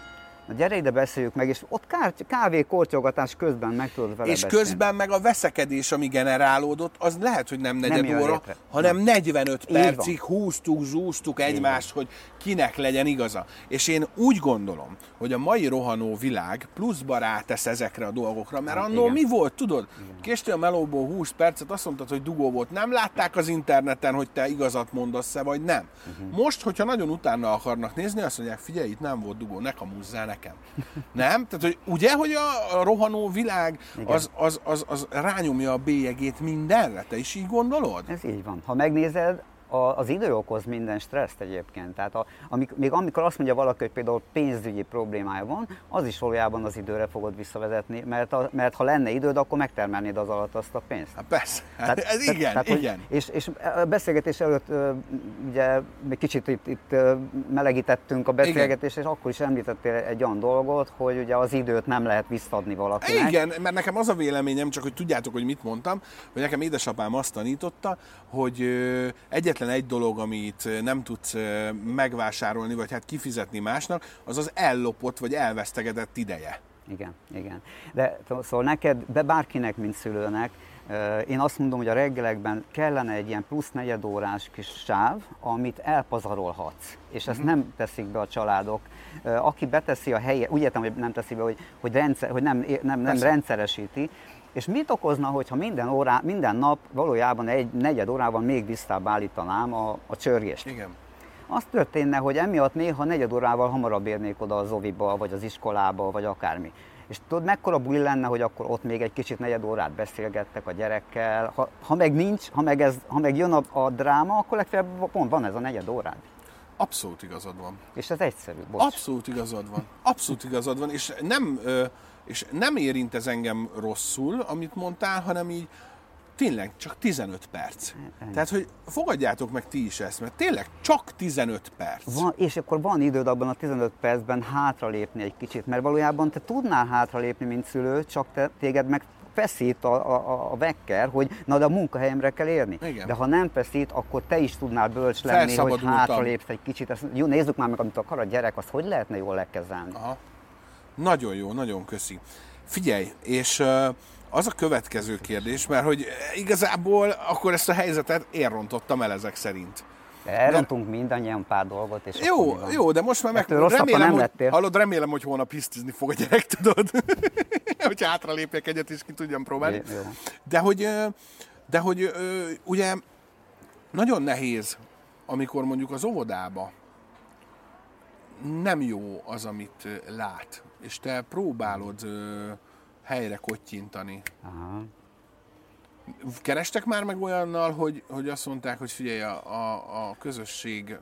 Na gyere ide, beszéljük meg, és ott kávé kortyogatás közben meg tudod vele És beszélni. közben meg a veszekedés, ami generálódott, az lehet, hogy nem negyed nem óra, létre. hanem nem. 45 Így percig van. húztuk, zúztuk egymást, hogy kinek legyen igaza. És én úgy gondolom, hogy a mai rohanó világ pluszba rátesz ezekre a dolgokra, mert annó mi volt, tudod? Késtél a melóból 20 percet, azt mondtad, hogy dugó volt. Nem látták az interneten, hogy te igazat mondasz-e, vagy nem. Uh-huh. Most, hogyha nagyon utána akarnak nézni, azt mondják, figyelj, itt nem volt dugó, ne kamúzzál nekem. nem? Tehát, hogy ugye, hogy a, rohanó világ az, az, az, az rányomja a bélyegét mindenre, te is így gondolod? Ez így van. Ha megnézed, a, az idő okoz minden stresszt egyébként. Tehát a, amik, még amikor azt mondja valaki, hogy például pénzügyi problémája van, az is valójában az időre fogod visszavezetni, mert, a, mert ha lenne időd, akkor megtermelnéd az alatt azt a pénzt. Hát persze, tehát, ez tehát, igen, tehát, igen. Hogy, és, és a beszélgetés előtt ugye még kicsit itt, itt melegítettünk a beszélgetést, és akkor is említettél egy olyan dolgot, hogy ugye az időt nem lehet visszadni valakinek. Igen, mert nekem az a véleményem, csak hogy tudjátok, hogy mit mondtam, hogy nekem édesapám azt tanította, hogy egyet egyetlen egy dolog, amit nem tudsz megvásárolni, vagy hát kifizetni másnak, az az ellopott vagy elvesztegedett ideje. Igen, igen. De szóval neked, de bárkinek, mint szülőnek, én azt mondom, hogy a reggelekben kellene egy ilyen plusz negyed órás kis sáv, amit elpazarolhatsz, és ezt uh-huh. nem teszik be a családok. Aki beteszi a helye, úgy értem, hogy nem teszi be, hogy, hogy, rendszer, hogy nem, nem, nem rendszeresíti, és mit okozna, hogyha minden, órá, minden nap valójában egy negyed órában még visszabb állítanám a, a csörgést? Igen. Az történne, hogy emiatt néha negyed órával hamarabb érnék oda az oviba, vagy az iskolába, vagy akármi. És tudod, mekkora buli lenne, hogy akkor ott még egy kicsit negyed órát beszélgettek a gyerekkel. Ha, ha meg nincs, ha meg, ez, ha meg jön a, a dráma, akkor legfeljebb pont van ez a negyed órád. Abszolút igazad van. És ez egyszerű, bocs. Abszolút igazad van. Abszolút igazad van, és nem... Ö, és nem érint ez engem rosszul, amit mondtál, hanem így tényleg csak 15 perc. Ennyi. Tehát, hogy fogadjátok meg ti is ezt, mert tényleg csak 15 perc. Van, és akkor van időd abban a 15 percben hátralépni egy kicsit, mert valójában te tudnál hátralépni, mint szülő, csak te, téged meg feszít a, a, a vekker, hogy na de a munkahelyemre kell érni. Igen. De ha nem feszít, akkor te is tudnál bölcs lenni, hogy hátralépsz egy kicsit. Ezt, jó, nézzük már meg, amit akar a gyerek, azt hogy lehetne jól lekezelni. Aha. Nagyon jó, nagyon köszi. Figyelj, és az a következő kérdés, mert hogy igazából akkor ezt a helyzetet én rontottam el ezek szerint. Elrontunk mindannyian pár dolgot, és Jó, jó, de most már meg... Remélem, nem hogy, lettél. hallod, remélem, hogy holnap hisztizni fog a gyerek, tudod? hogy hátralépjek egyet, és ki tudjam próbálni. Jó. De hogy, de hogy ugye nagyon nehéz, amikor mondjuk az óvodába nem jó az, amit lát, és te próbálod ö, helyre kottyintani. Aha. Kerestek már meg olyannal, hogy, hogy azt mondták, hogy figyelj, a, a, a közösség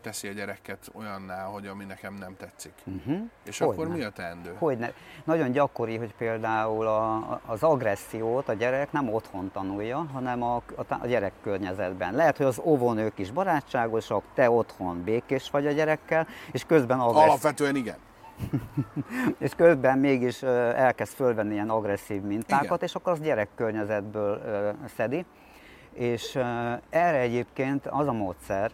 teszi a gyereket olyanná, hogy ami nekem nem tetszik. Uh-huh. És Hogyne. akkor mi a teendő? Hogyne. Nagyon gyakori, hogy például a, az agressziót a gyerek nem otthon tanulja, hanem a, a, a gyerek környezetben. Lehet, hogy az óvónők is barátságosak, te otthon békés vagy a gyerekkel, és közben agressz, Alapvetően igen. és közben mégis elkezd fölvenni ilyen agresszív mintákat, Igen. és akkor az gyerek környezetből ö, szedi. És erre egyébként az a módszer,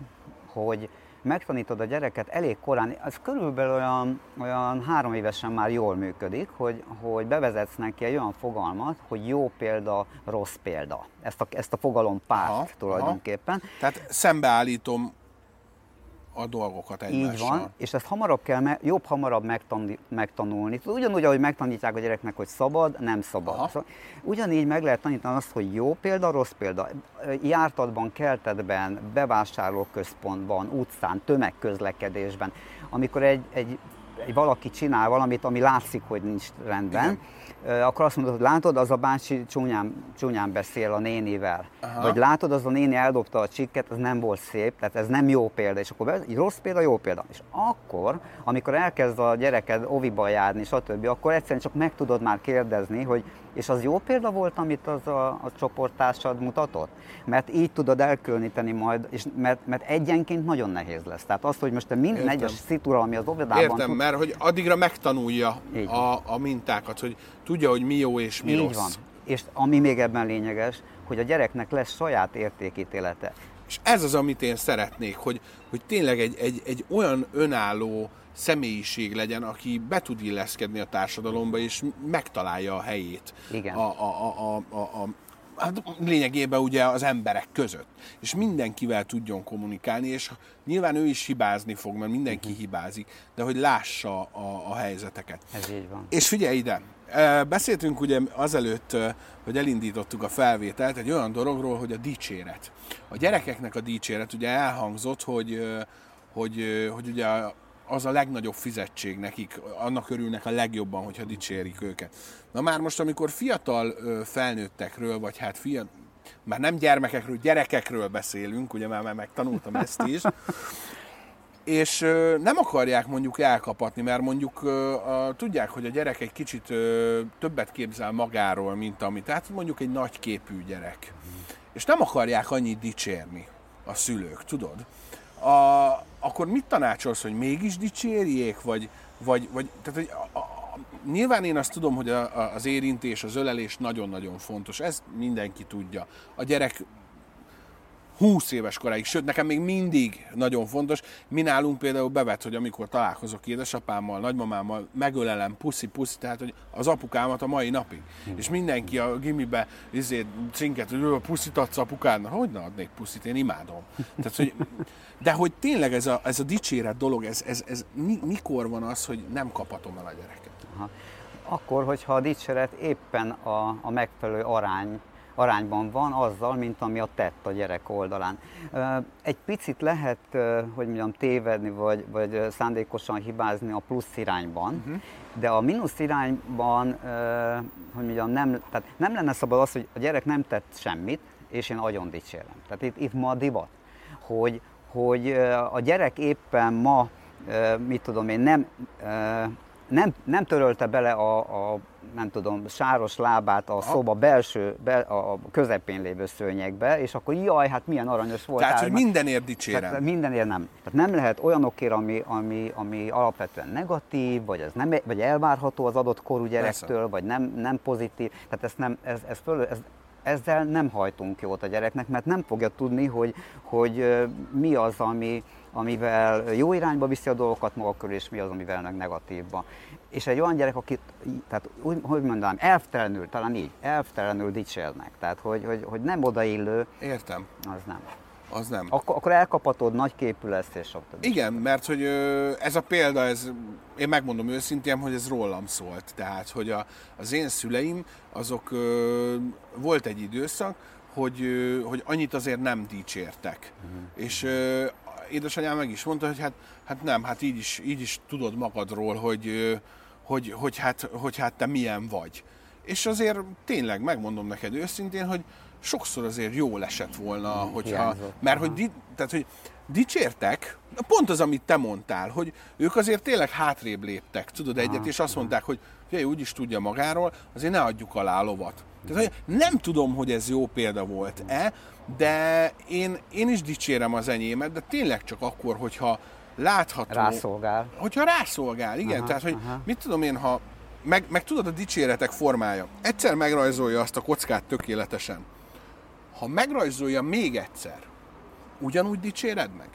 hogy megtanítod a gyereket elég korán, ez körülbelül olyan, olyan három évesen már jól működik, hogy, hogy bevezetsz neki egy olyan fogalmat, hogy jó példa, rossz példa. Ezt a, ezt a fogalompárt Aha, tulajdonképpen. Tehát szembeállítom a dolgokat egymással. Így van, és ezt hamarabb kell, me- jobb hamarabb megtanulni, megtanulni. Ugyanúgy, ahogy megtanítják a gyereknek, hogy szabad, nem szabad. Aha. Szóval ugyanígy meg lehet tanítani azt, hogy jó példa, rossz példa. Jártatban, keltetben, bevásárlóközpontban, utcán, tömegközlekedésben, amikor egy, egy valaki csinál valamit, ami látszik, hogy nincs rendben, Igen. akkor azt mondod, hogy látod, az a bácsi csúnyán, csúnyán beszél a nénivel. Aha. Vagy látod, az a néni eldobta a csikket, ez nem volt szép, tehát ez nem jó példa. És akkor így rossz példa, jó példa. És akkor, amikor elkezd a gyereked oviba járni, stb., akkor egyszerűen csak meg tudod már kérdezni, hogy és az jó példa volt, amit az a, a csoporttársad mutatott? Mert így tudod elkülöníteni majd, és mert, mert egyenként nagyon nehéz lesz. Tehát az, hogy most te minden Értem. egyes szitura, ami az óvodában Értem, mert hogy addigra megtanulja Így a, a mintákat, hogy tudja, hogy mi jó és mi így rossz. van. És ami még ebben lényeges, hogy a gyereknek lesz saját értékítélete. És ez az, amit én szeretnék, hogy, hogy tényleg egy, egy, egy olyan önálló személyiség legyen, aki be tud illeszkedni a társadalomba, és megtalálja a helyét. Igen. A, a, a, a, a, hát lényegében ugye az emberek között. És mindenkivel tudjon kommunikálni, és nyilván ő is hibázni fog, mert mindenki hibázik, de hogy lássa a, a helyzeteket. Ez így van. És figyelj ide, eh, beszéltünk ugye azelőtt, eh, hogy elindítottuk a felvételt egy olyan dologról, hogy a dicséret. A gyerekeknek a dicséret, ugye elhangzott, hogy, eh, hogy, hogy ugye az a legnagyobb fizetség nekik, annak örülnek a legjobban, hogyha dicsérik őket. Na már most, amikor fiatal felnőttekről, vagy hát fiatal, már nem gyermekekről, gyerekekről beszélünk, ugye már, már megtanultam ezt is, és nem akarják mondjuk elkapatni, mert mondjuk a, tudják, hogy a gyerek egy kicsit többet képzel magáról, mint amit, tehát mondjuk egy nagy képű gyerek. És nem akarják annyit dicsérni a szülők, tudod? A, akkor mit tanácsolsz, hogy mégis dicsérjék, vagy, vagy, vagy tehát, hogy a, a, nyilván én azt tudom, hogy a, a, az érintés, az ölelés nagyon-nagyon fontos, ezt mindenki tudja. A gyerek 20 éves koráig, sőt nekem még mindig nagyon fontos. Mi nálunk például bevet, hogy amikor találkozok édesapámmal, nagymamámmal, megölelem, puszi, puszi, tehát hogy az apukámat a mai napig. És mindenki a gimibe izé, cinket, hogy ő puszit adsz apukádnak. Hogy ne adnék puszit, én imádom. Tehát, hogy, de hogy tényleg ez a, ez a dicséret dolog, ez, ez, ez mi, mikor van az, hogy nem kapatom el a gyereket? Aha. Akkor, hogyha a dicséret éppen a, a megfelelő arány, arányban van azzal, mint ami a tett a gyerek oldalán. Egy picit lehet, hogy mondjam, tévedni, vagy, vagy szándékosan hibázni a plusz irányban, uh-huh. de a mínusz irányban, hogy mondjam, nem, tehát nem lenne szabad az, hogy a gyerek nem tett semmit, és én agyon dicsérem. Tehát itt, itt ma a divat, hogy, hogy a gyerek éppen ma, mit tudom én, nem, nem, nem törölte bele a, a nem tudom, sáros lábát a szoba belső, be, a közepén lévő szőnyegbe, és akkor jaj, hát milyen aranyos volt. Tehát, hogy mindenért dicsérem. Tehát mindenért nem. Tehát nem lehet olyanokért, ami, ami, ami alapvetően negatív, vagy, ez nem, vagy elvárható az adott korú gyerektől, Persze. vagy nem, nem pozitív. Tehát ezt nem, ez, ez, föl, ez ezzel nem hajtunk jót a gyereknek, mert nem fogja tudni, hogy, hogy mi az, ami, amivel jó irányba viszi a dolgokat maga körül, és mi az, amivel meg negatívba. És egy olyan gyerek, akit, tehát úgy, hogy mondanám, elvtelenül, talán így, elvtelenül dicsérnek, tehát hogy, hogy, hogy nem odaillő, Értem. az nem az nem. Ak- akkor elkapatod, nagy képű lesz, és sok Igen, mert hogy ez a példa, ez, én megmondom őszintén, hogy ez rólam szólt. Tehát, hogy a, az én szüleim, azok volt egy időszak, hogy, hogy annyit azért nem dicsértek. Uh-huh. És édesanyám meg is mondta, hogy hát, hát nem, hát így is, így is tudod magadról, hogy, hogy, hogy, hát, hogy hát te milyen vagy. És azért tényleg megmondom neked őszintén, hogy sokszor azért jól esett volna, hogyha, mert hogy, di, tehát, hogy dicsértek, pont az, amit te mondtál, hogy ők azért tényleg hátrébb léptek, tudod egyet, és azt mondták, hogy figyelj, úgy is tudja magáról, azért ne adjuk alá a lovat. Tehát, hogy nem tudom, hogy ez jó példa volt-e, de én, én is dicsérem az enyémet, de tényleg csak akkor, hogyha látható... Rászolgál. Hogyha rászolgál, igen. Aha, tehát, hogy aha. mit tudom én, ha meg, meg tudod a dicséretek formája. Egyszer megrajzolja azt a kockát tökéletesen. Ha megrajzolja még egyszer, ugyanúgy dicséred meg?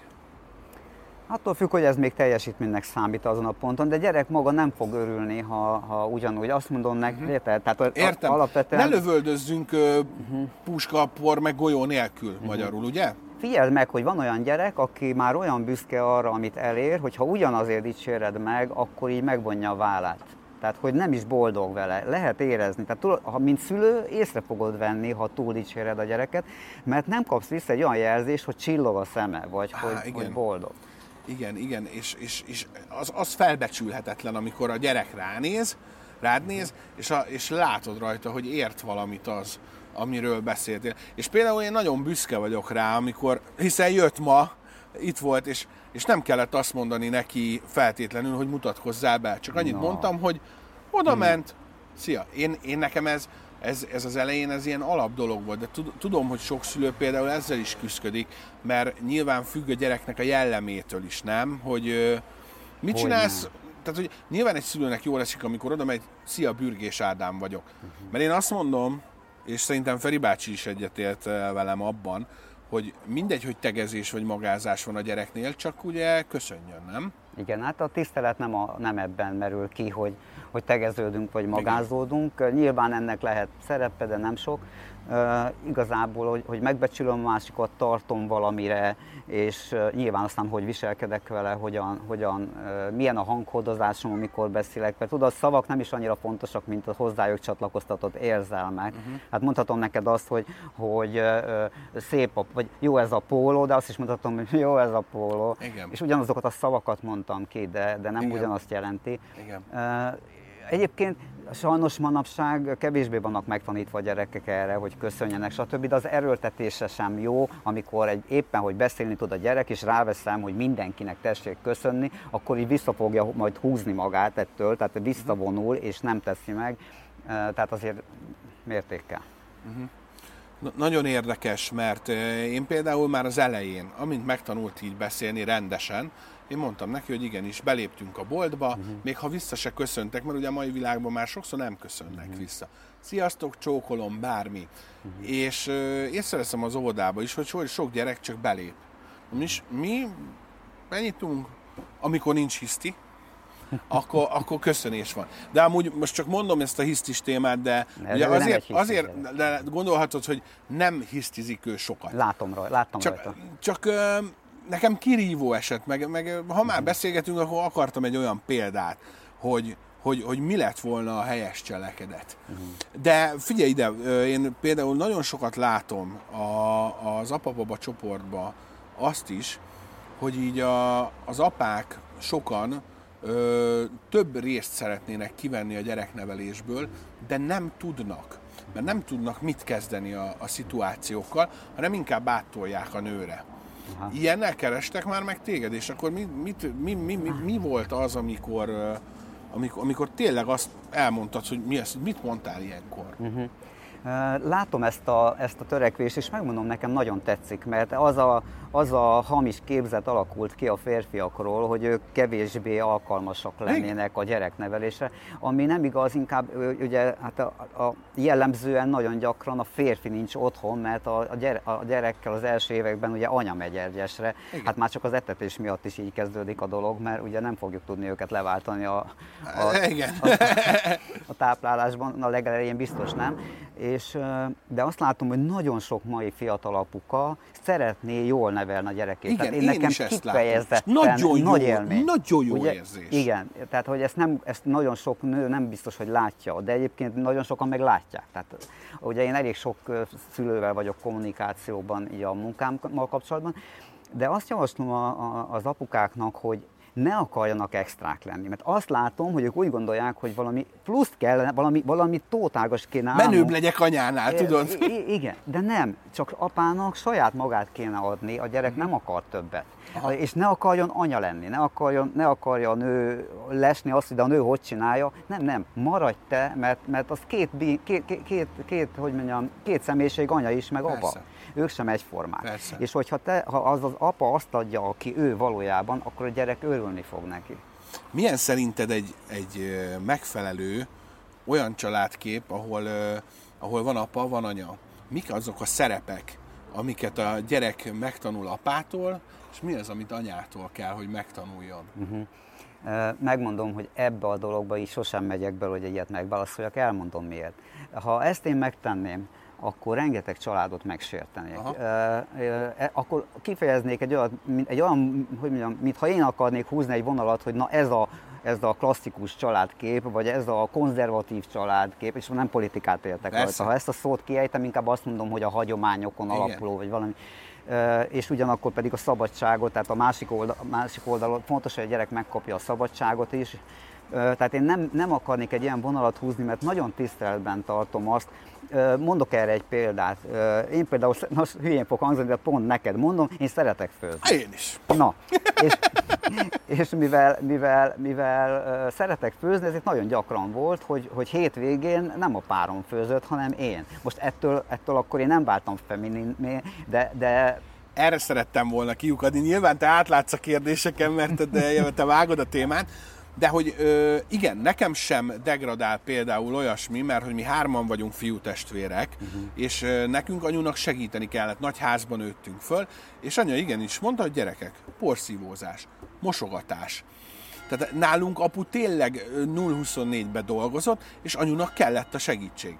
Attól függ, hogy ez még teljesítménynek számít azon a ponton, de gyerek maga nem fog örülni, ha, ha ugyanúgy azt mondom neki, uh-huh. érted? Tehát Értem. Alapvetően... Ne lövöldözzünk uh, uh-huh. puska, por, meg golyó nélkül uh-huh. magyarul, ugye? Figyeld meg, hogy van olyan gyerek, aki már olyan büszke arra, amit elér, hogy ha ugyanazért dicséred meg, akkor így megvonja a vállát. Tehát, hogy nem is boldog vele. Lehet érezni. Tehát, ha mint szülő észre fogod venni, ha túl dicséred a gyereket, mert nem kapsz vissza egy olyan jelzést, hogy csillog a szeme, vagy Há, hogy, hogy boldog. Igen, igen, és, és, és az, az felbecsülhetetlen, amikor a gyerek ránéz, rád néz, és, a, és látod rajta, hogy ért valamit az, amiről beszéltél. És például én nagyon büszke vagyok rá, amikor, hiszen jött ma, itt volt, és, és nem kellett azt mondani neki feltétlenül, hogy mutatkozzál be. Csak annyit no. mondtam, hogy oda hmm. ment, szia. Én, én nekem ez, ez, ez az elején ez ilyen alap dolog volt, de tudom, hogy sok szülő például ezzel is küzdik, mert nyilván függ a gyereknek a jellemétől is, nem? Hogy mit hogy csinálsz, nem. tehát hogy nyilván egy szülőnek jól esik, amikor oda megy, szia, Bürgés Ádám vagyok. Uh-huh. Mert én azt mondom, és szerintem Feri bácsi is egyetért velem abban, hogy mindegy, hogy tegezés vagy magázás van a gyereknél, csak ugye köszönjön, nem? Igen, hát a tisztelet nem, a, nem ebben merül ki, hogy, hogy tegeződünk vagy magázódunk. Igen. Nyilván ennek lehet szerepe, de nem sok igazából, hogy, hogy megbecsülöm a másikat, tartom valamire, és nyilván aztán, hogy viselkedek vele, hogyan, hogyan milyen a hanghordozásom, amikor beszélek, mert tudod, a szavak nem is annyira fontosak, mint a hozzájuk csatlakoztatott érzelmek. Uh-huh. Hát mondhatom neked azt, hogy, hogy szép, a, vagy jó ez a póló, de azt is mondhatom, hogy jó ez a póló. Igen. És ugyanazokat a szavakat mondtam ki, de, de nem Igen. ugyanazt jelenti. Igen. Egyébként sajnos manapság kevésbé vannak megtanítva a gyerekek erre, hogy köszönjenek, stb. De az erőltetése sem jó, amikor egy, éppen, hogy beszélni tud a gyerek, és ráveszem, hogy mindenkinek tessék köszönni, akkor így vissza fogja majd húzni magát ettől, tehát visszavonul, és nem teszi meg. Tehát azért mértékkel. Uh-huh. Nagyon érdekes, mert én például már az elején, amint megtanult így beszélni rendesen, én mondtam neki, hogy igenis, beléptünk a boltba, uh-huh. még ha vissza se köszöntek, mert ugye a mai világban már sokszor nem köszönnek uh-huh. vissza. Sziasztok, csókolom, bármi. Uh-huh. És észreveszem az óvodába is, hogy sok gyerek csak belép. Mi, mi benyitunk, amikor nincs hiszti, akkor, akkor köszönés van. De amúgy most csak mondom ezt a hisztis témát, de ugye azért, azért de gondolhatod, hogy nem hisztizik ő sokat. Látom rajta. Látom csak, rajta. csak nekem kirívó esett, meg, meg ha már beszélgetünk, akkor akartam egy olyan példát, hogy, hogy, hogy mi lett volna a helyes cselekedet. De figyelj ide, én például nagyon sokat látom a, az apapaba csoportba azt is, hogy így a, az apák sokan ö, több részt szeretnének kivenni a gyereknevelésből, de nem tudnak. Mert nem tudnak mit kezdeni a, a szituációkkal, hanem inkább áttolják a nőre. Aha. Ilyennel kerestek már meg téged, és akkor mi, mit, mi, mi, mi, mi volt az, amikor, amikor, amikor tényleg azt elmondtad, hogy mi ez, mit mondtál ilyenkor? Uh-huh. Látom ezt a, ezt a törekvést, és megmondom, nekem nagyon tetszik, mert az a, az a hamis képzet alakult ki a férfiakról, hogy ők kevésbé alkalmasak lennének a gyereknevelésre, ami nem igaz, inkább ugye hát a, a jellemzően nagyon gyakran a férfi nincs otthon, mert a, a, gyere, a gyerekkel az első években ugye anya megy egyesre, hát már csak az etetés miatt is így kezdődik a dolog, mert ugye nem fogjuk tudni őket leváltani a, a, Igen. a, a táplálásban, a legelején biztos nem, és, de azt látom, hogy nagyon sok mai fiatal apuka szeretné jól nevelni a gyerekét. Igen, tehát én, én nekem is ezt kifejezetten Nagyon nagy jó, élmény. nagyon jó Ugye, érzés. Igen, tehát hogy ezt, nem, ezt nagyon sok nő nem biztos, hogy látja, de egyébként nagyon sokan meg látják. Tehát ugye én elég sok szülővel vagyok kommunikációban így a munkámmal kapcsolatban, de azt javaslom a, a, az apukáknak, hogy ne akarjanak extrák lenni. Mert azt látom, hogy ők úgy gondolják, hogy valami pluszt kellene, valami, valami tótágas kéne Menőbb állnunk. legyek anyánál, tudod? I- i- igen, de nem, csak apának saját magát kéne adni, a gyerek nem akar többet. Aha. És ne akarjon anya lenni, ne akarjon, ne akarja a nő lesni azt, hogy a nő hogy csinálja. Nem, nem, maradj te, mert, mert az két, két, két, két, hogy mondjam, két személyiség anya is, meg apa. Persze. Ők sem egyformák. Persze. És hogyha te, ha az az apa azt adja, aki ő valójában, akkor a gyerek örülni fog neki. Milyen szerinted egy, egy megfelelő olyan családkép, ahol, ahol van apa, van anya? Mik azok a szerepek, amiket a gyerek megtanul apától, és mi az, amit anyától kell, hogy megtanuljon? Ö, Megmondom, hogy ebbe a dologba is sosem megyek bele, hogy egyet megválaszoljak, elmondom miért. Ha ezt én megtenném, akkor rengeteg családot megsértenék. E- Akkor kifejeznék egy olyan, egy olyan, hogy mondjam, mintha én akarnék húzni egy vonalat, hogy na ez a, ez a klasszikus családkép, vagy ez a konzervatív családkép, és nem politikát értek rajta. Ha ezt a szót kiejtem, inkább azt mondom, hogy a hagyományokon Igen. alapuló, vagy valami. És ugyanakkor pedig a szabadságot, tehát a másik, oldal, másik oldalon fontos, hogy a gyerek megkapja a szabadságot is. Tehát én nem, nem akarnék egy ilyen vonalat húzni, mert nagyon tiszteletben tartom azt. Mondok erre egy példát. Én például, most hülyén fog hangzani, de pont neked mondom, én szeretek főzni. Én is. Na, és, és mivel, mivel, mivel szeretek főzni, ezért nagyon gyakran volt, hogy, hogy hétvégén nem a párom főzött, hanem én. Most ettől, ettől akkor én nem váltam femininné, de, de Erre szerettem volna kiukadni. Nyilván te átlátsz a kérdéseken, mert te, de, te vágod a témát. De hogy ö, igen, nekem sem degradál például olyasmi, mert hogy mi hárman vagyunk fiú testvérek, uh-huh. és ö, nekünk anyunak segíteni kellett, nagy házban nőttünk föl, és anya igenis mondta, hogy gyerekek, porszívózás, mosogatás. Tehát nálunk apu tényleg ö, 0-24-be dolgozott, és anyunak kellett a segítség.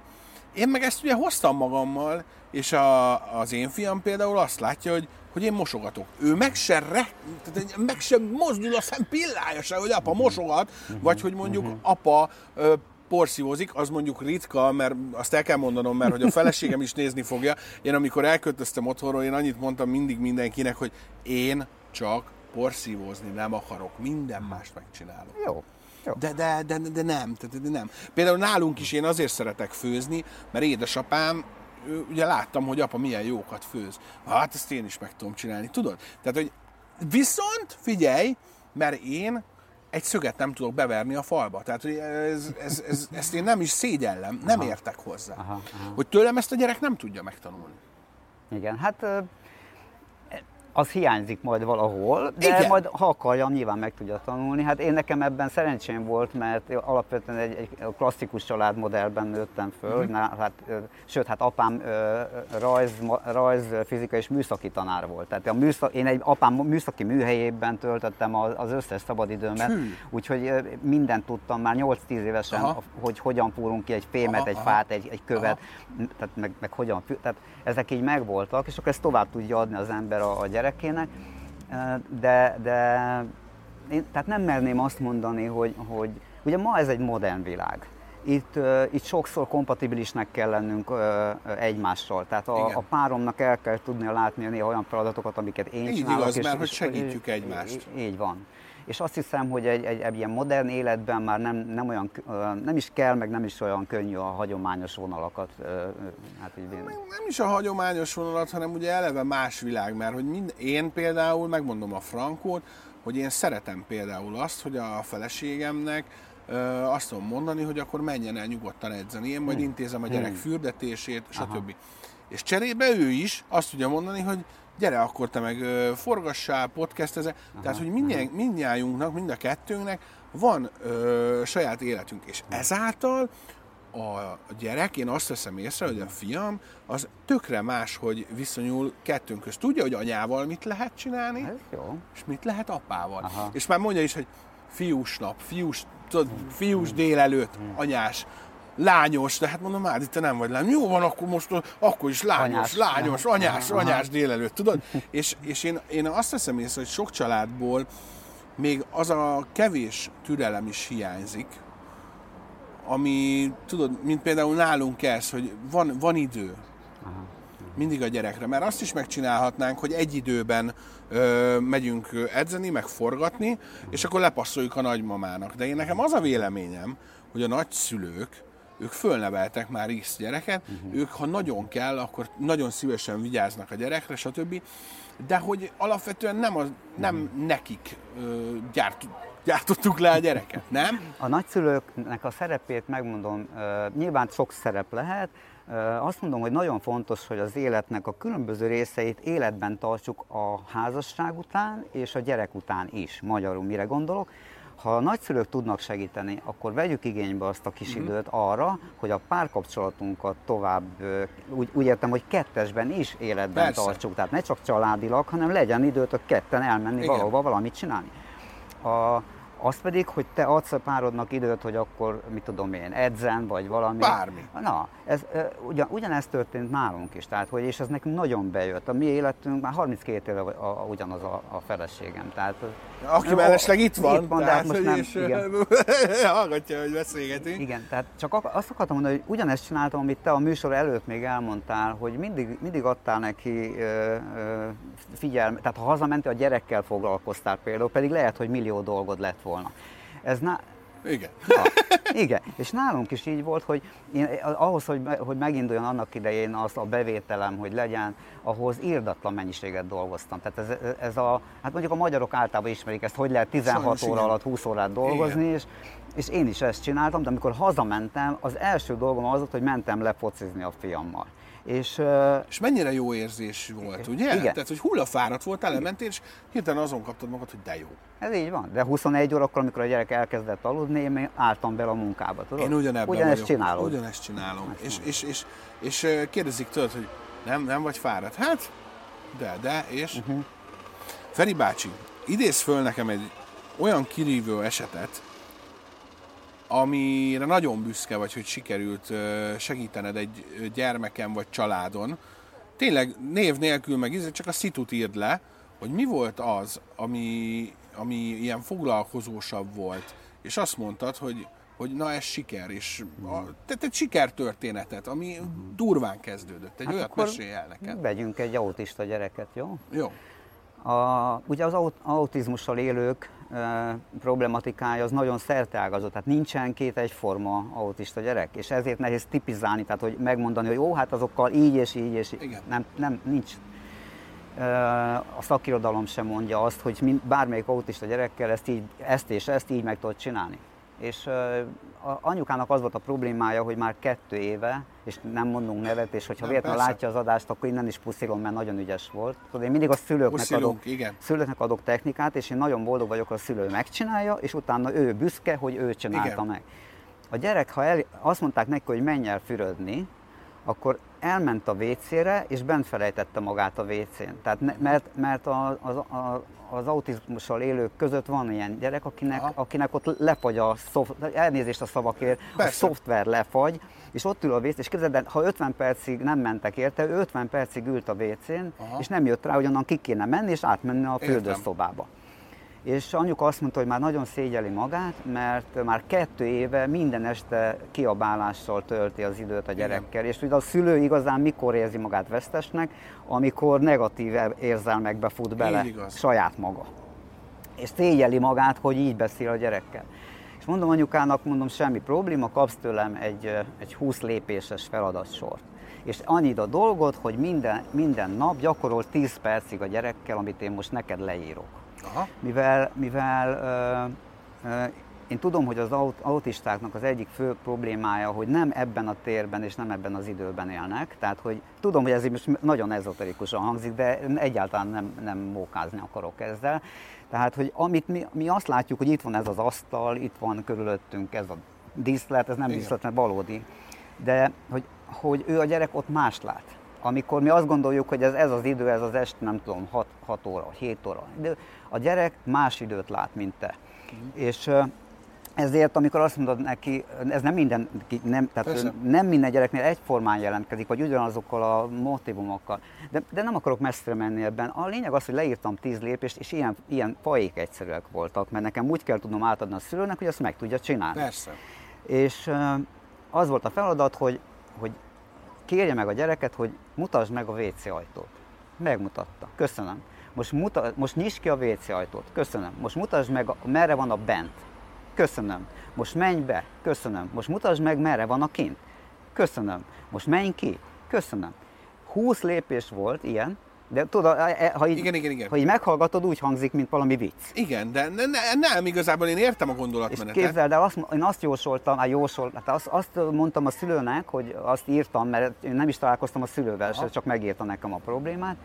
Én meg ezt ugye hoztam magammal, és a, az én fiam például azt látja, hogy, hogy én mosogatok. Ő meg se, re, tehát meg se mozdul a szem pillája se, hogy apa mosogat, vagy hogy mondjuk apa porszívózik, az mondjuk ritka, mert azt el kell mondanom, mert hogy a feleségem is nézni fogja. Én amikor elköltöztem otthonról, én annyit mondtam mindig mindenkinek, hogy én csak porszívózni nem akarok, minden mást megcsinálok. jó. jó. De, de, de, de nem, de, de nem. Például nálunk is én azért szeretek főzni, mert édesapám, ugye láttam, hogy apa milyen jókat főz. Hát ezt én is meg tudom csinálni, tudod? Tehát, hogy viszont figyelj, mert én egy szöget nem tudok beverni a falba. Tehát, hogy ez, ez, ez, ezt én nem is szégyellem, nem értek hozzá. Aha, aha. Hogy tőlem ezt a gyerek nem tudja megtanulni. Igen, hát az hiányzik majd valahol, de Igen. majd ha akarja, nyilván meg tudja tanulni. Hát én nekem ebben szerencsém volt, mert alapvetően egy, egy klasszikus családmodellben nőttem föl, Mhm. mm. hát, sőt, hát apám rajz, rajz, fizika és műszaki tanár volt. Tehát a műszak, én egy apám műszaki műhelyében töltöttem az, összes szabadidőmet, Hű. úgyhogy mindent tudtam már 8-10 évesen, Aha. hogy hogyan fúrunk ki egy fémet, Aha, egy fát, egy, egy követ, tehát meg, meg hogyan, tehát ezek így megvoltak, és akkor ezt tovább tudja adni az ember a, a gyerekének, de, de én tehát nem merném azt mondani, hogy, hogy ugye ma ez egy modern világ. Itt, itt sokszor kompatibilisnek kell lennünk egymással. Tehát a, Igen. a páromnak el kell tudnia látni néha olyan feladatokat, amiket én Így csinálok. igaz, mert hogy segítjük egymást. Így, így van. És azt hiszem, hogy egy, egy, egy ilyen modern életben már nem, nem, olyan, nem is kell, meg nem is olyan könnyű a hagyományos vonalakat hát így vinni. nem is a hagyományos vonalat, hanem ugye eleve más világ, mert hogy mind, én például, megmondom a frankót, hogy én szeretem például azt, hogy a feleségemnek azt tudom mondani, hogy akkor menjen el nyugodtan edzeni, én majd Hmm. intézem a gyerek Hmm. fürdetését, Aha. stb. És cserébe ő is azt tudja mondani, hogy gyere, akkor te meg ö, forgassál, podcastezze. Tehát, hogy mindjárt, mindnyájunknak, mind a kettőnknek van ö, saját életünk. És ezáltal a gyerek, én azt veszem észre, hogy a fiam, az tökre más, hogy viszonyul kettőnk közt. Tudja, hogy anyával mit lehet csinálni, Ez jó. és mit lehet apával. Aha. És már mondja is, hogy fiús nap, fiús, tudod, fiús délelőtt, anyás, lányos, de hát mondom, már te nem vagy lány. Jó van, akkor most akkor is lányos, Anyás. lányos, Aha. anyás, Aha. anyás délelőtt, tudod? És, és én, én azt veszem észre, hogy sok családból még az a kevés türelem is hiányzik, ami, tudod, mint például nálunk ez, hogy van, van idő mindig a gyerekre, mert azt is megcsinálhatnánk, hogy egy időben ö, megyünk edzeni, meg forgatni, és akkor lepasszoljuk a nagymamának. De én nekem az a véleményem, hogy a nagyszülők, ők fölneveltek már X gyereket, uh-huh. ők ha nagyon kell, akkor nagyon szívesen vigyáznak a gyerekre, stb. De hogy alapvetően nem, az, nem nekik ö, gyárt, gyártottuk le a gyereket, nem? A nagyszülőknek a szerepét megmondom, nyilván sok szerep lehet, azt mondom, hogy nagyon fontos, hogy az életnek a különböző részeit életben tartsuk a házasság után és a gyerek után is. Magyarul mire gondolok? Ha a nagyszülők tudnak segíteni, akkor vegyük igénybe azt a kis időt arra, hogy a párkapcsolatunkat tovább, úgy, úgy értem, hogy kettesben is életben Persze. tartsuk. Tehát ne csak családilag, hanem legyen időtök ketten elmenni Igen. valahova valamit csinálni. A, az pedig, hogy te adsz a párodnak időt, hogy akkor, mit tudom én, edzen, vagy valami. Bármi. Na, ez, ugyan, ugyanezt történt nálunk is, tehát, hogy, és ez nekünk nagyon bejött. A mi életünk már 32 éve a, a, ugyanaz a, a feleségem. Tehát, Aki mellesleg itt van, Itt van, de hát most nem, és, igen. hallgatja, hogy beszélgetünk. Igen, tehát csak ak- azt akartam mondani, hogy ugyanezt csináltam, amit te a műsor előtt még elmondtál, hogy mindig, mindig adtál neki ö, ö, figyelmet, tehát ha hazamentél, a gyerekkel foglalkoztál például, pedig lehet, hogy millió dolgod lett volna. Ez na, Igen. Ja, igen, és nálunk is így volt, hogy én, ahhoz, hogy, hogy meginduljon annak idején az a bevételem, hogy legyen, ahhoz írdatlan mennyiséget dolgoztam. Tehát ez, ez a, hát mondjuk a magyarok általában ismerik ezt, hogy lehet 16 Sajnos óra igen. alatt 20 órát dolgozni, és, és én is ezt csináltam, de amikor hazamentem, az első dolgom az volt, hogy mentem lefocizni a fiammal. És És mennyire jó érzés volt, ugye? Igen. Tehát, hogy hullafáradt voltál, elmentél, és hirtelen azon kaptad magad, hogy de jó. ez így van. De 21 órakor, amikor a gyerek elkezdett aludni, én álltam bele a munkába. Tudod? Én ugyanebben Ugyanezt vagyok. csinálod. Ugyanezt csinálom. És, és, és, és, ö, kérdezik tőled, hogy nem, nem vagy fáradt? Hát, de, de, és? Uh-huh. Feri bácsi, idéz föl nekem egy olyan kirívő esetet, amire nagyon büszke vagy, hogy sikerült segítened egy gyermeken vagy családon. Tényleg név nélkül meg csak a szitut írd le, hogy mi volt az, ami, ami ilyen foglalkozósabb volt, és azt mondtad, hogy, hogy na ez siker, és a, tehát egy sikertörténetet, ami durván kezdődött. Egy hát olyat mesélj el neked. Vegyünk egy autista gyereket, jó? Jó. A, ugye az aut- autizmussal élők problematikája az nagyon szerteágazó, tehát nincsen két egyforma autista gyerek, és ezért nehéz tipizálni, tehát hogy megmondani, hogy jó, hát azokkal így és így és így. Igen. Nem, nem, nincs. A szakirodalom sem mondja azt, hogy bármelyik autista gyerekkel ezt, így, ezt és ezt így meg tudod csinálni. És a anyukának az volt a problémája, hogy már kettő éve, és nem mondunk nevet, és hogyha véletlenül látja az adást, akkor innen is puszilom, mert nagyon ügyes volt. Tudod, én mindig a szülőknek Puszilunk, adok, igen. szülőknek adok technikát, és én nagyon boldog vagyok, ha a szülő megcsinálja, és utána ő büszke, hogy ő csinálta Igen. meg. A gyerek, ha el, azt mondták neki, hogy menj el fürödni, akkor elment a WC-re, és bent felejtette magát a WC-n. Tehát ne, mert, mert a, az, a, az autizmussal élők között van ilyen gyerek, akinek, Aha. akinek ott lefagy a szoft, elnézést a szavakért, a Persze. szoftver lefagy, és ott ül a WC, és képzeld, el, ha 50 percig nem mentek érte, ő 50 percig ült a WC-n, Aha. és nem jött rá, hogy onnan ki kéne menni, és átmenni a Értem. És anyuka azt mondta, hogy már nagyon szégyeli magát, mert már kettő éve minden este kiabálással tölti az időt a gyerekkel. És ugye a szülő igazán mikor érzi magát vesztesnek, amikor negatív érzelmekbe fut bele saját maga. És szégyeli magát, hogy így beszél a gyerekkel. És mondom anyukának, mondom, semmi probléma, kapsz tőlem egy, egy 20 lépéses feladatsort. És annyit a dolgot, hogy minden, minden nap gyakorol 10 percig a gyerekkel, amit én most neked leírok Aha. mivel, mivel ö, ö, én tudom, hogy az aut- autistáknak az egyik fő problémája, hogy nem ebben a térben és nem ebben az időben élnek. Tehát, hogy tudom, hogy ez most nagyon ezoterikusan hangzik, de egyáltalán nem, nem mókázni akarok ezzel. Tehát, hogy amit mi, mi azt látjuk, hogy itt van ez az asztal, itt van körülöttünk ez a díszlet, ez nem Igen. díszlet, mert valódi. De hogy, hogy ő a gyerek ott más lát. Amikor mi azt gondoljuk, hogy ez, ez az idő, ez az est, nem tudom, 6, 6 óra, 7 óra. De a gyerek más időt lát, mint te. Mm. És ezért, amikor azt mondod neki, ez nem minden, nem, tehát nem minden gyereknél egyformán jelentkezik, vagy ugyanazokkal a motivumokkal. De, de nem akarok messzire menni ebben. A lényeg az, hogy leírtam tíz lépést, és ilyen, ilyen fajék egyszerűek voltak, mert nekem úgy kell tudnom átadni a szülőnek, hogy azt meg tudja csinálni. Persze. És az volt a feladat, hogy, hogy kérje meg a gyereket, hogy mutasd meg a WC ajtót. Megmutatta. Köszönöm. Most, muta, most nyisd ki a WC ajtót. Köszönöm. Most mutasd meg, merre van a bent. Köszönöm. Most menj be. Köszönöm. Most mutasd meg, merre van a kint. Köszönöm. Most menj ki. Köszönöm. 20 lépés volt ilyen, de tudod, e, e, ha így, igen, igen, igen. ha így meghallgatod, úgy hangzik, mint valami vicc. Igen, de ne, ne, nem, igazából én értem a gondolatmenetet. És képzeld, de azt, én azt jósoltam, hát jósolt, hát azt, azt mondtam a szülőnek, hogy azt írtam, mert én nem is találkoztam a szülővel, Aha. csak megírta nekem a problémát,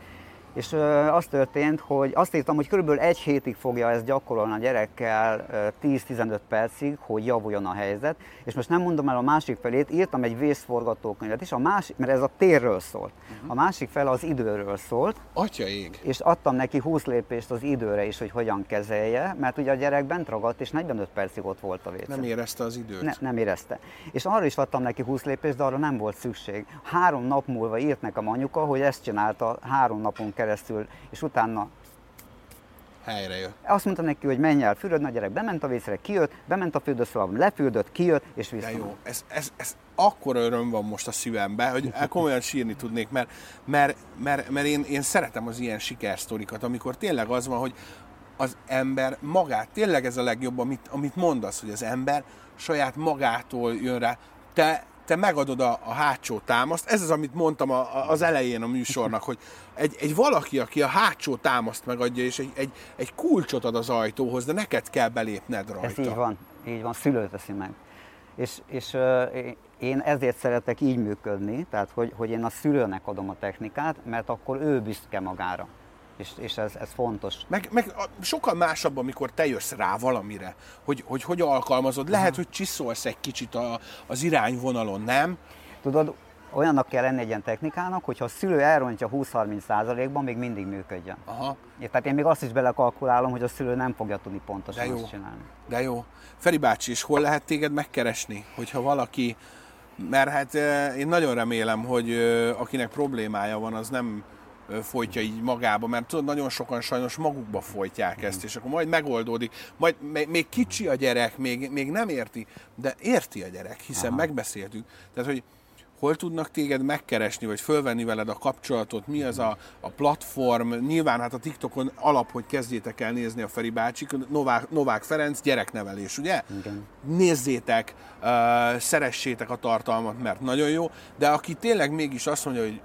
és az történt, hogy azt írtam, hogy körülbelül egy hétig fogja ezt gyakorolni a gyerekkel 10-15 percig, hogy javuljon a helyzet, és most nem mondom el a másik felét, írtam egy vészforgatókönyvet is, a másik, mert ez a térről szólt. Uh-huh. A másik fel az időről szólt. Atya ég. És adtam neki 20 lépést az időre is, hogy hogyan kezelje, mert ugye a gyerek bent ragadt, és 45 percig ott volt a vécén. Nem érezte az időt. Ne, nem érezte. És arra is adtam neki 20 lépést, de arra nem volt szükség. Három nap múlva írt nekem anyuka, hogy ezt csinálta három napon keresztül, és utána helyre jött. Azt mondta neki, hogy menj el fürödni, a gyerek bement a vészre, kijött, bement a fürdőszobába, lefűrdött, kijött, és vissza. De jó, ez, ez, ez akkor öröm van most a szívemben, hogy komolyan sírni tudnék, mert, mert, mert, mert én, én szeretem az ilyen sikersztorikat, amikor tényleg az van, hogy az ember magát, tényleg ez a legjobb, amit, amit mondasz, hogy az ember saját magától jön rá. Te te megadod a, a hátsó támaszt. Ez az, amit mondtam a, a, az elején a műsornak, hogy egy, egy valaki, aki a hátsó támaszt megadja, és egy, egy, egy kulcsot ad az ajtóhoz, de neked kell belépned rajta. Ez így van, így van, szülő teszi meg. És, és uh, én ezért szeretek így működni, tehát hogy, hogy én a szülőnek adom a technikát, mert akkor ő büszke magára és, és ez, ez fontos. Meg, meg sokkal másabb, amikor te jössz rá valamire, hogy hogy, hogy alkalmazod. Lehet, uh-huh. hogy csiszolsz egy kicsit a, az irányvonalon, nem? Tudod, olyannak kell lenni egy ilyen technikának, hogyha a szülő elrontja 20-30%-ban, még mindig működjön. Aha. É, tehát én még azt is belekalkulálom, hogy a szülő nem fogja tudni pontosan De jó. azt csinálni. De jó. Feri bácsi, és hol lehet téged megkeresni, hogyha valaki, mert hát én nagyon remélem, hogy akinek problémája van, az nem folytja így magába, mert tudod, nagyon sokan sajnos magukba folytják ezt, és akkor majd megoldódik. Majd még kicsi a gyerek, még, még nem érti, de érti a gyerek, hiszen Aha. megbeszéltük. Tehát, hogy hol tudnak téged megkeresni, vagy fölvenni veled a kapcsolatot, mi az a, a platform, nyilván hát a TikTokon alap, hogy kezdjétek el nézni a Feri bácsik, Novák, Novák Ferenc gyereknevelés, ugye? Igen. Nézzétek, uh, szeressétek a tartalmat, mert nagyon jó, de aki tényleg mégis azt mondja, hogy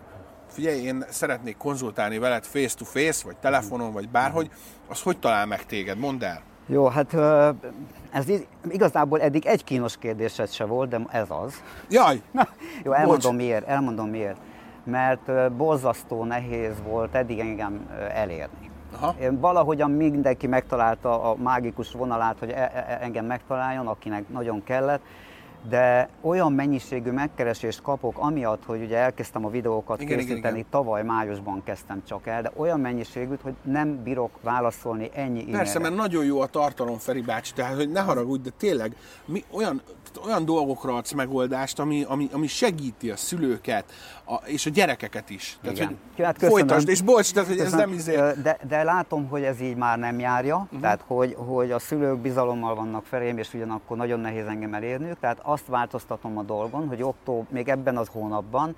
figyelj, én szeretnék konzultálni veled face-to-face, vagy telefonon, vagy bárhogy, az hogy talál meg téged? Mondd el. Jó, hát ez igazából eddig egy kínos kérdésed se volt, de ez az. Jaj! Jó, elmondom Bocs. miért, elmondom miért. Mert borzasztó nehéz volt eddig engem elérni. Aha. Én valahogyan mindenki megtalálta a mágikus vonalát, hogy e, e, engem megtaláljon, akinek nagyon kellett, de olyan mennyiségű megkeresést kapok, amiatt, hogy ugye elkezdtem a videókat igen, készíteni, igen, igen. tavaly májusban kezdtem csak el, de olyan mennyiségűt, hogy nem bírok válaszolni ennyi e Persze, mert nagyon jó a tartalom, Feri bácsi, tehát hogy ne haragudj, de tényleg mi olyan, olyan dolgokra adsz megoldást, ami, ami, ami segíti a szülőket, a, és a gyerekeket is. Tehát, Igen. hogy hát folytasd, és bocs, tehát, hogy köszönöm, ez nem izé... De, de látom, hogy ez így már nem járja, uh-huh. tehát hogy, hogy a szülők bizalommal vannak felém, és ugyanakkor nagyon nehéz engem elérniük, tehát azt változtatom a dolgon, hogy október, még ebben az hónapban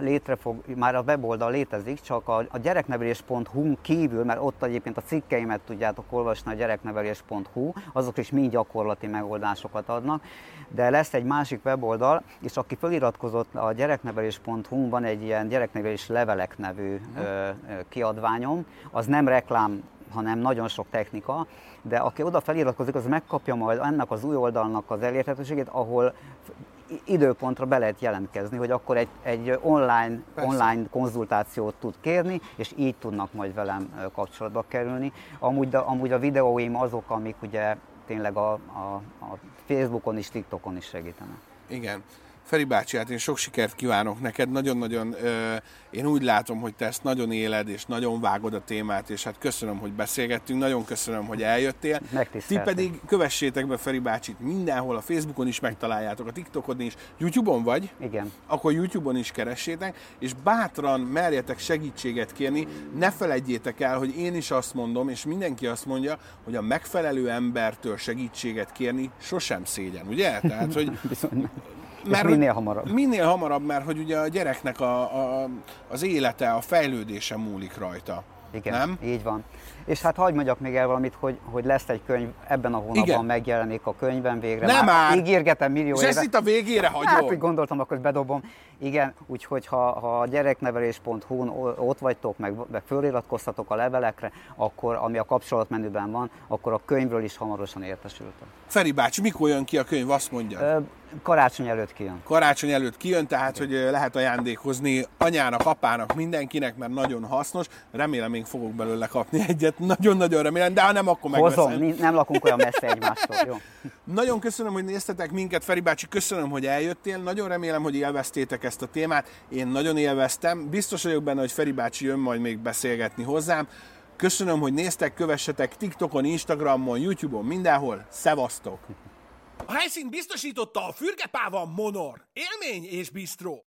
létre fog, már a weboldal létezik, csak a, a gyereknevelés.hu kívül, mert ott egyébként a cikkeimet tudjátok olvasni a gyereknevelés.hu, azok is mind gyakorlati megoldásokat adnak, de lesz egy másik weboldal, és aki feliratkozott a gyereknevelés.hu, van egy ilyen gyereknevelés levelek nevű uh-huh. kiadványom, az nem reklám hanem nagyon sok technika, de aki oda feliratkozik, az megkapja majd ennek az új oldalnak az elérhetőségét, ahol időpontra be lehet jelentkezni, hogy akkor egy, egy online, online konzultációt tud kérni, és így tudnak majd velem kapcsolatba kerülni. Amúgy, de, amúgy a videóim azok, amik ugye tényleg a, a, a Facebookon is, TikTokon is segítenek. Igen. Feri bácsi, hát én sok sikert kívánok neked, nagyon-nagyon, én úgy látom, hogy te ezt nagyon éled, és nagyon vágod a témát, és hát köszönöm, hogy beszélgettünk, nagyon köszönöm, hogy eljöttél. Ti pedig kövessétek be Feri bácsit mindenhol, a Facebookon is megtaláljátok, a TikTokon is, YouTube-on vagy? Igen. Akkor YouTube-on is keressétek, és bátran merjetek segítséget kérni, ne felejtjétek el, hogy én is azt mondom, és mindenki azt mondja, hogy a megfelelő embertől segítséget kérni sosem szégyen, ugye? Tehát, hogy mert és minél hamarabb. Minél hamarabb, mert hogy ugye a gyereknek a, a, az élete, a fejlődése múlik rajta. Igen, nem? így van. És hát hagyd mondjak még el valamit, hogy, hogy lesz egy könyv, ebben a hónapban Igen. megjelenik a könyvben végre. Nem már! Ígérgetem millió És éve. ezt itt a végére hagyom. Hát, hogy gondoltam, akkor bedobom. Igen, úgyhogy ha, ha a gyereknevelés.hu-n ott vagytok, meg, meg föliratkoztatok a levelekre, akkor ami a kapcsolatmenüben van, akkor a könyvről is hamarosan értesültek. Feri bácsi, mikor jön ki a könyv, azt mondja? Karácsony előtt kijön. Karácsony előtt kijön, tehát hogy lehet ajándékozni anyának, apának, mindenkinek, mert nagyon hasznos. Remélem még fogok belőle kapni egyet, nagyon-nagyon remélem, de ha nem, akkor megveszem. Hozom, nem lakunk olyan messze egymástól, jó? Nagyon köszönöm, hogy néztetek minket, Feri bácsi, köszönöm, hogy eljöttél, nagyon remélem, hogy élveztétek ezt a témát, én nagyon élveztem, biztos vagyok benne, hogy Feri bácsi jön majd még beszélgetni hozzám. Köszönöm, hogy néztek, kövessetek TikTokon, Instagramon, YouTube-on, mindenhol. Szevasztok! A helyszínt biztosította a Fürgepáva Monor. Élmény és bistró.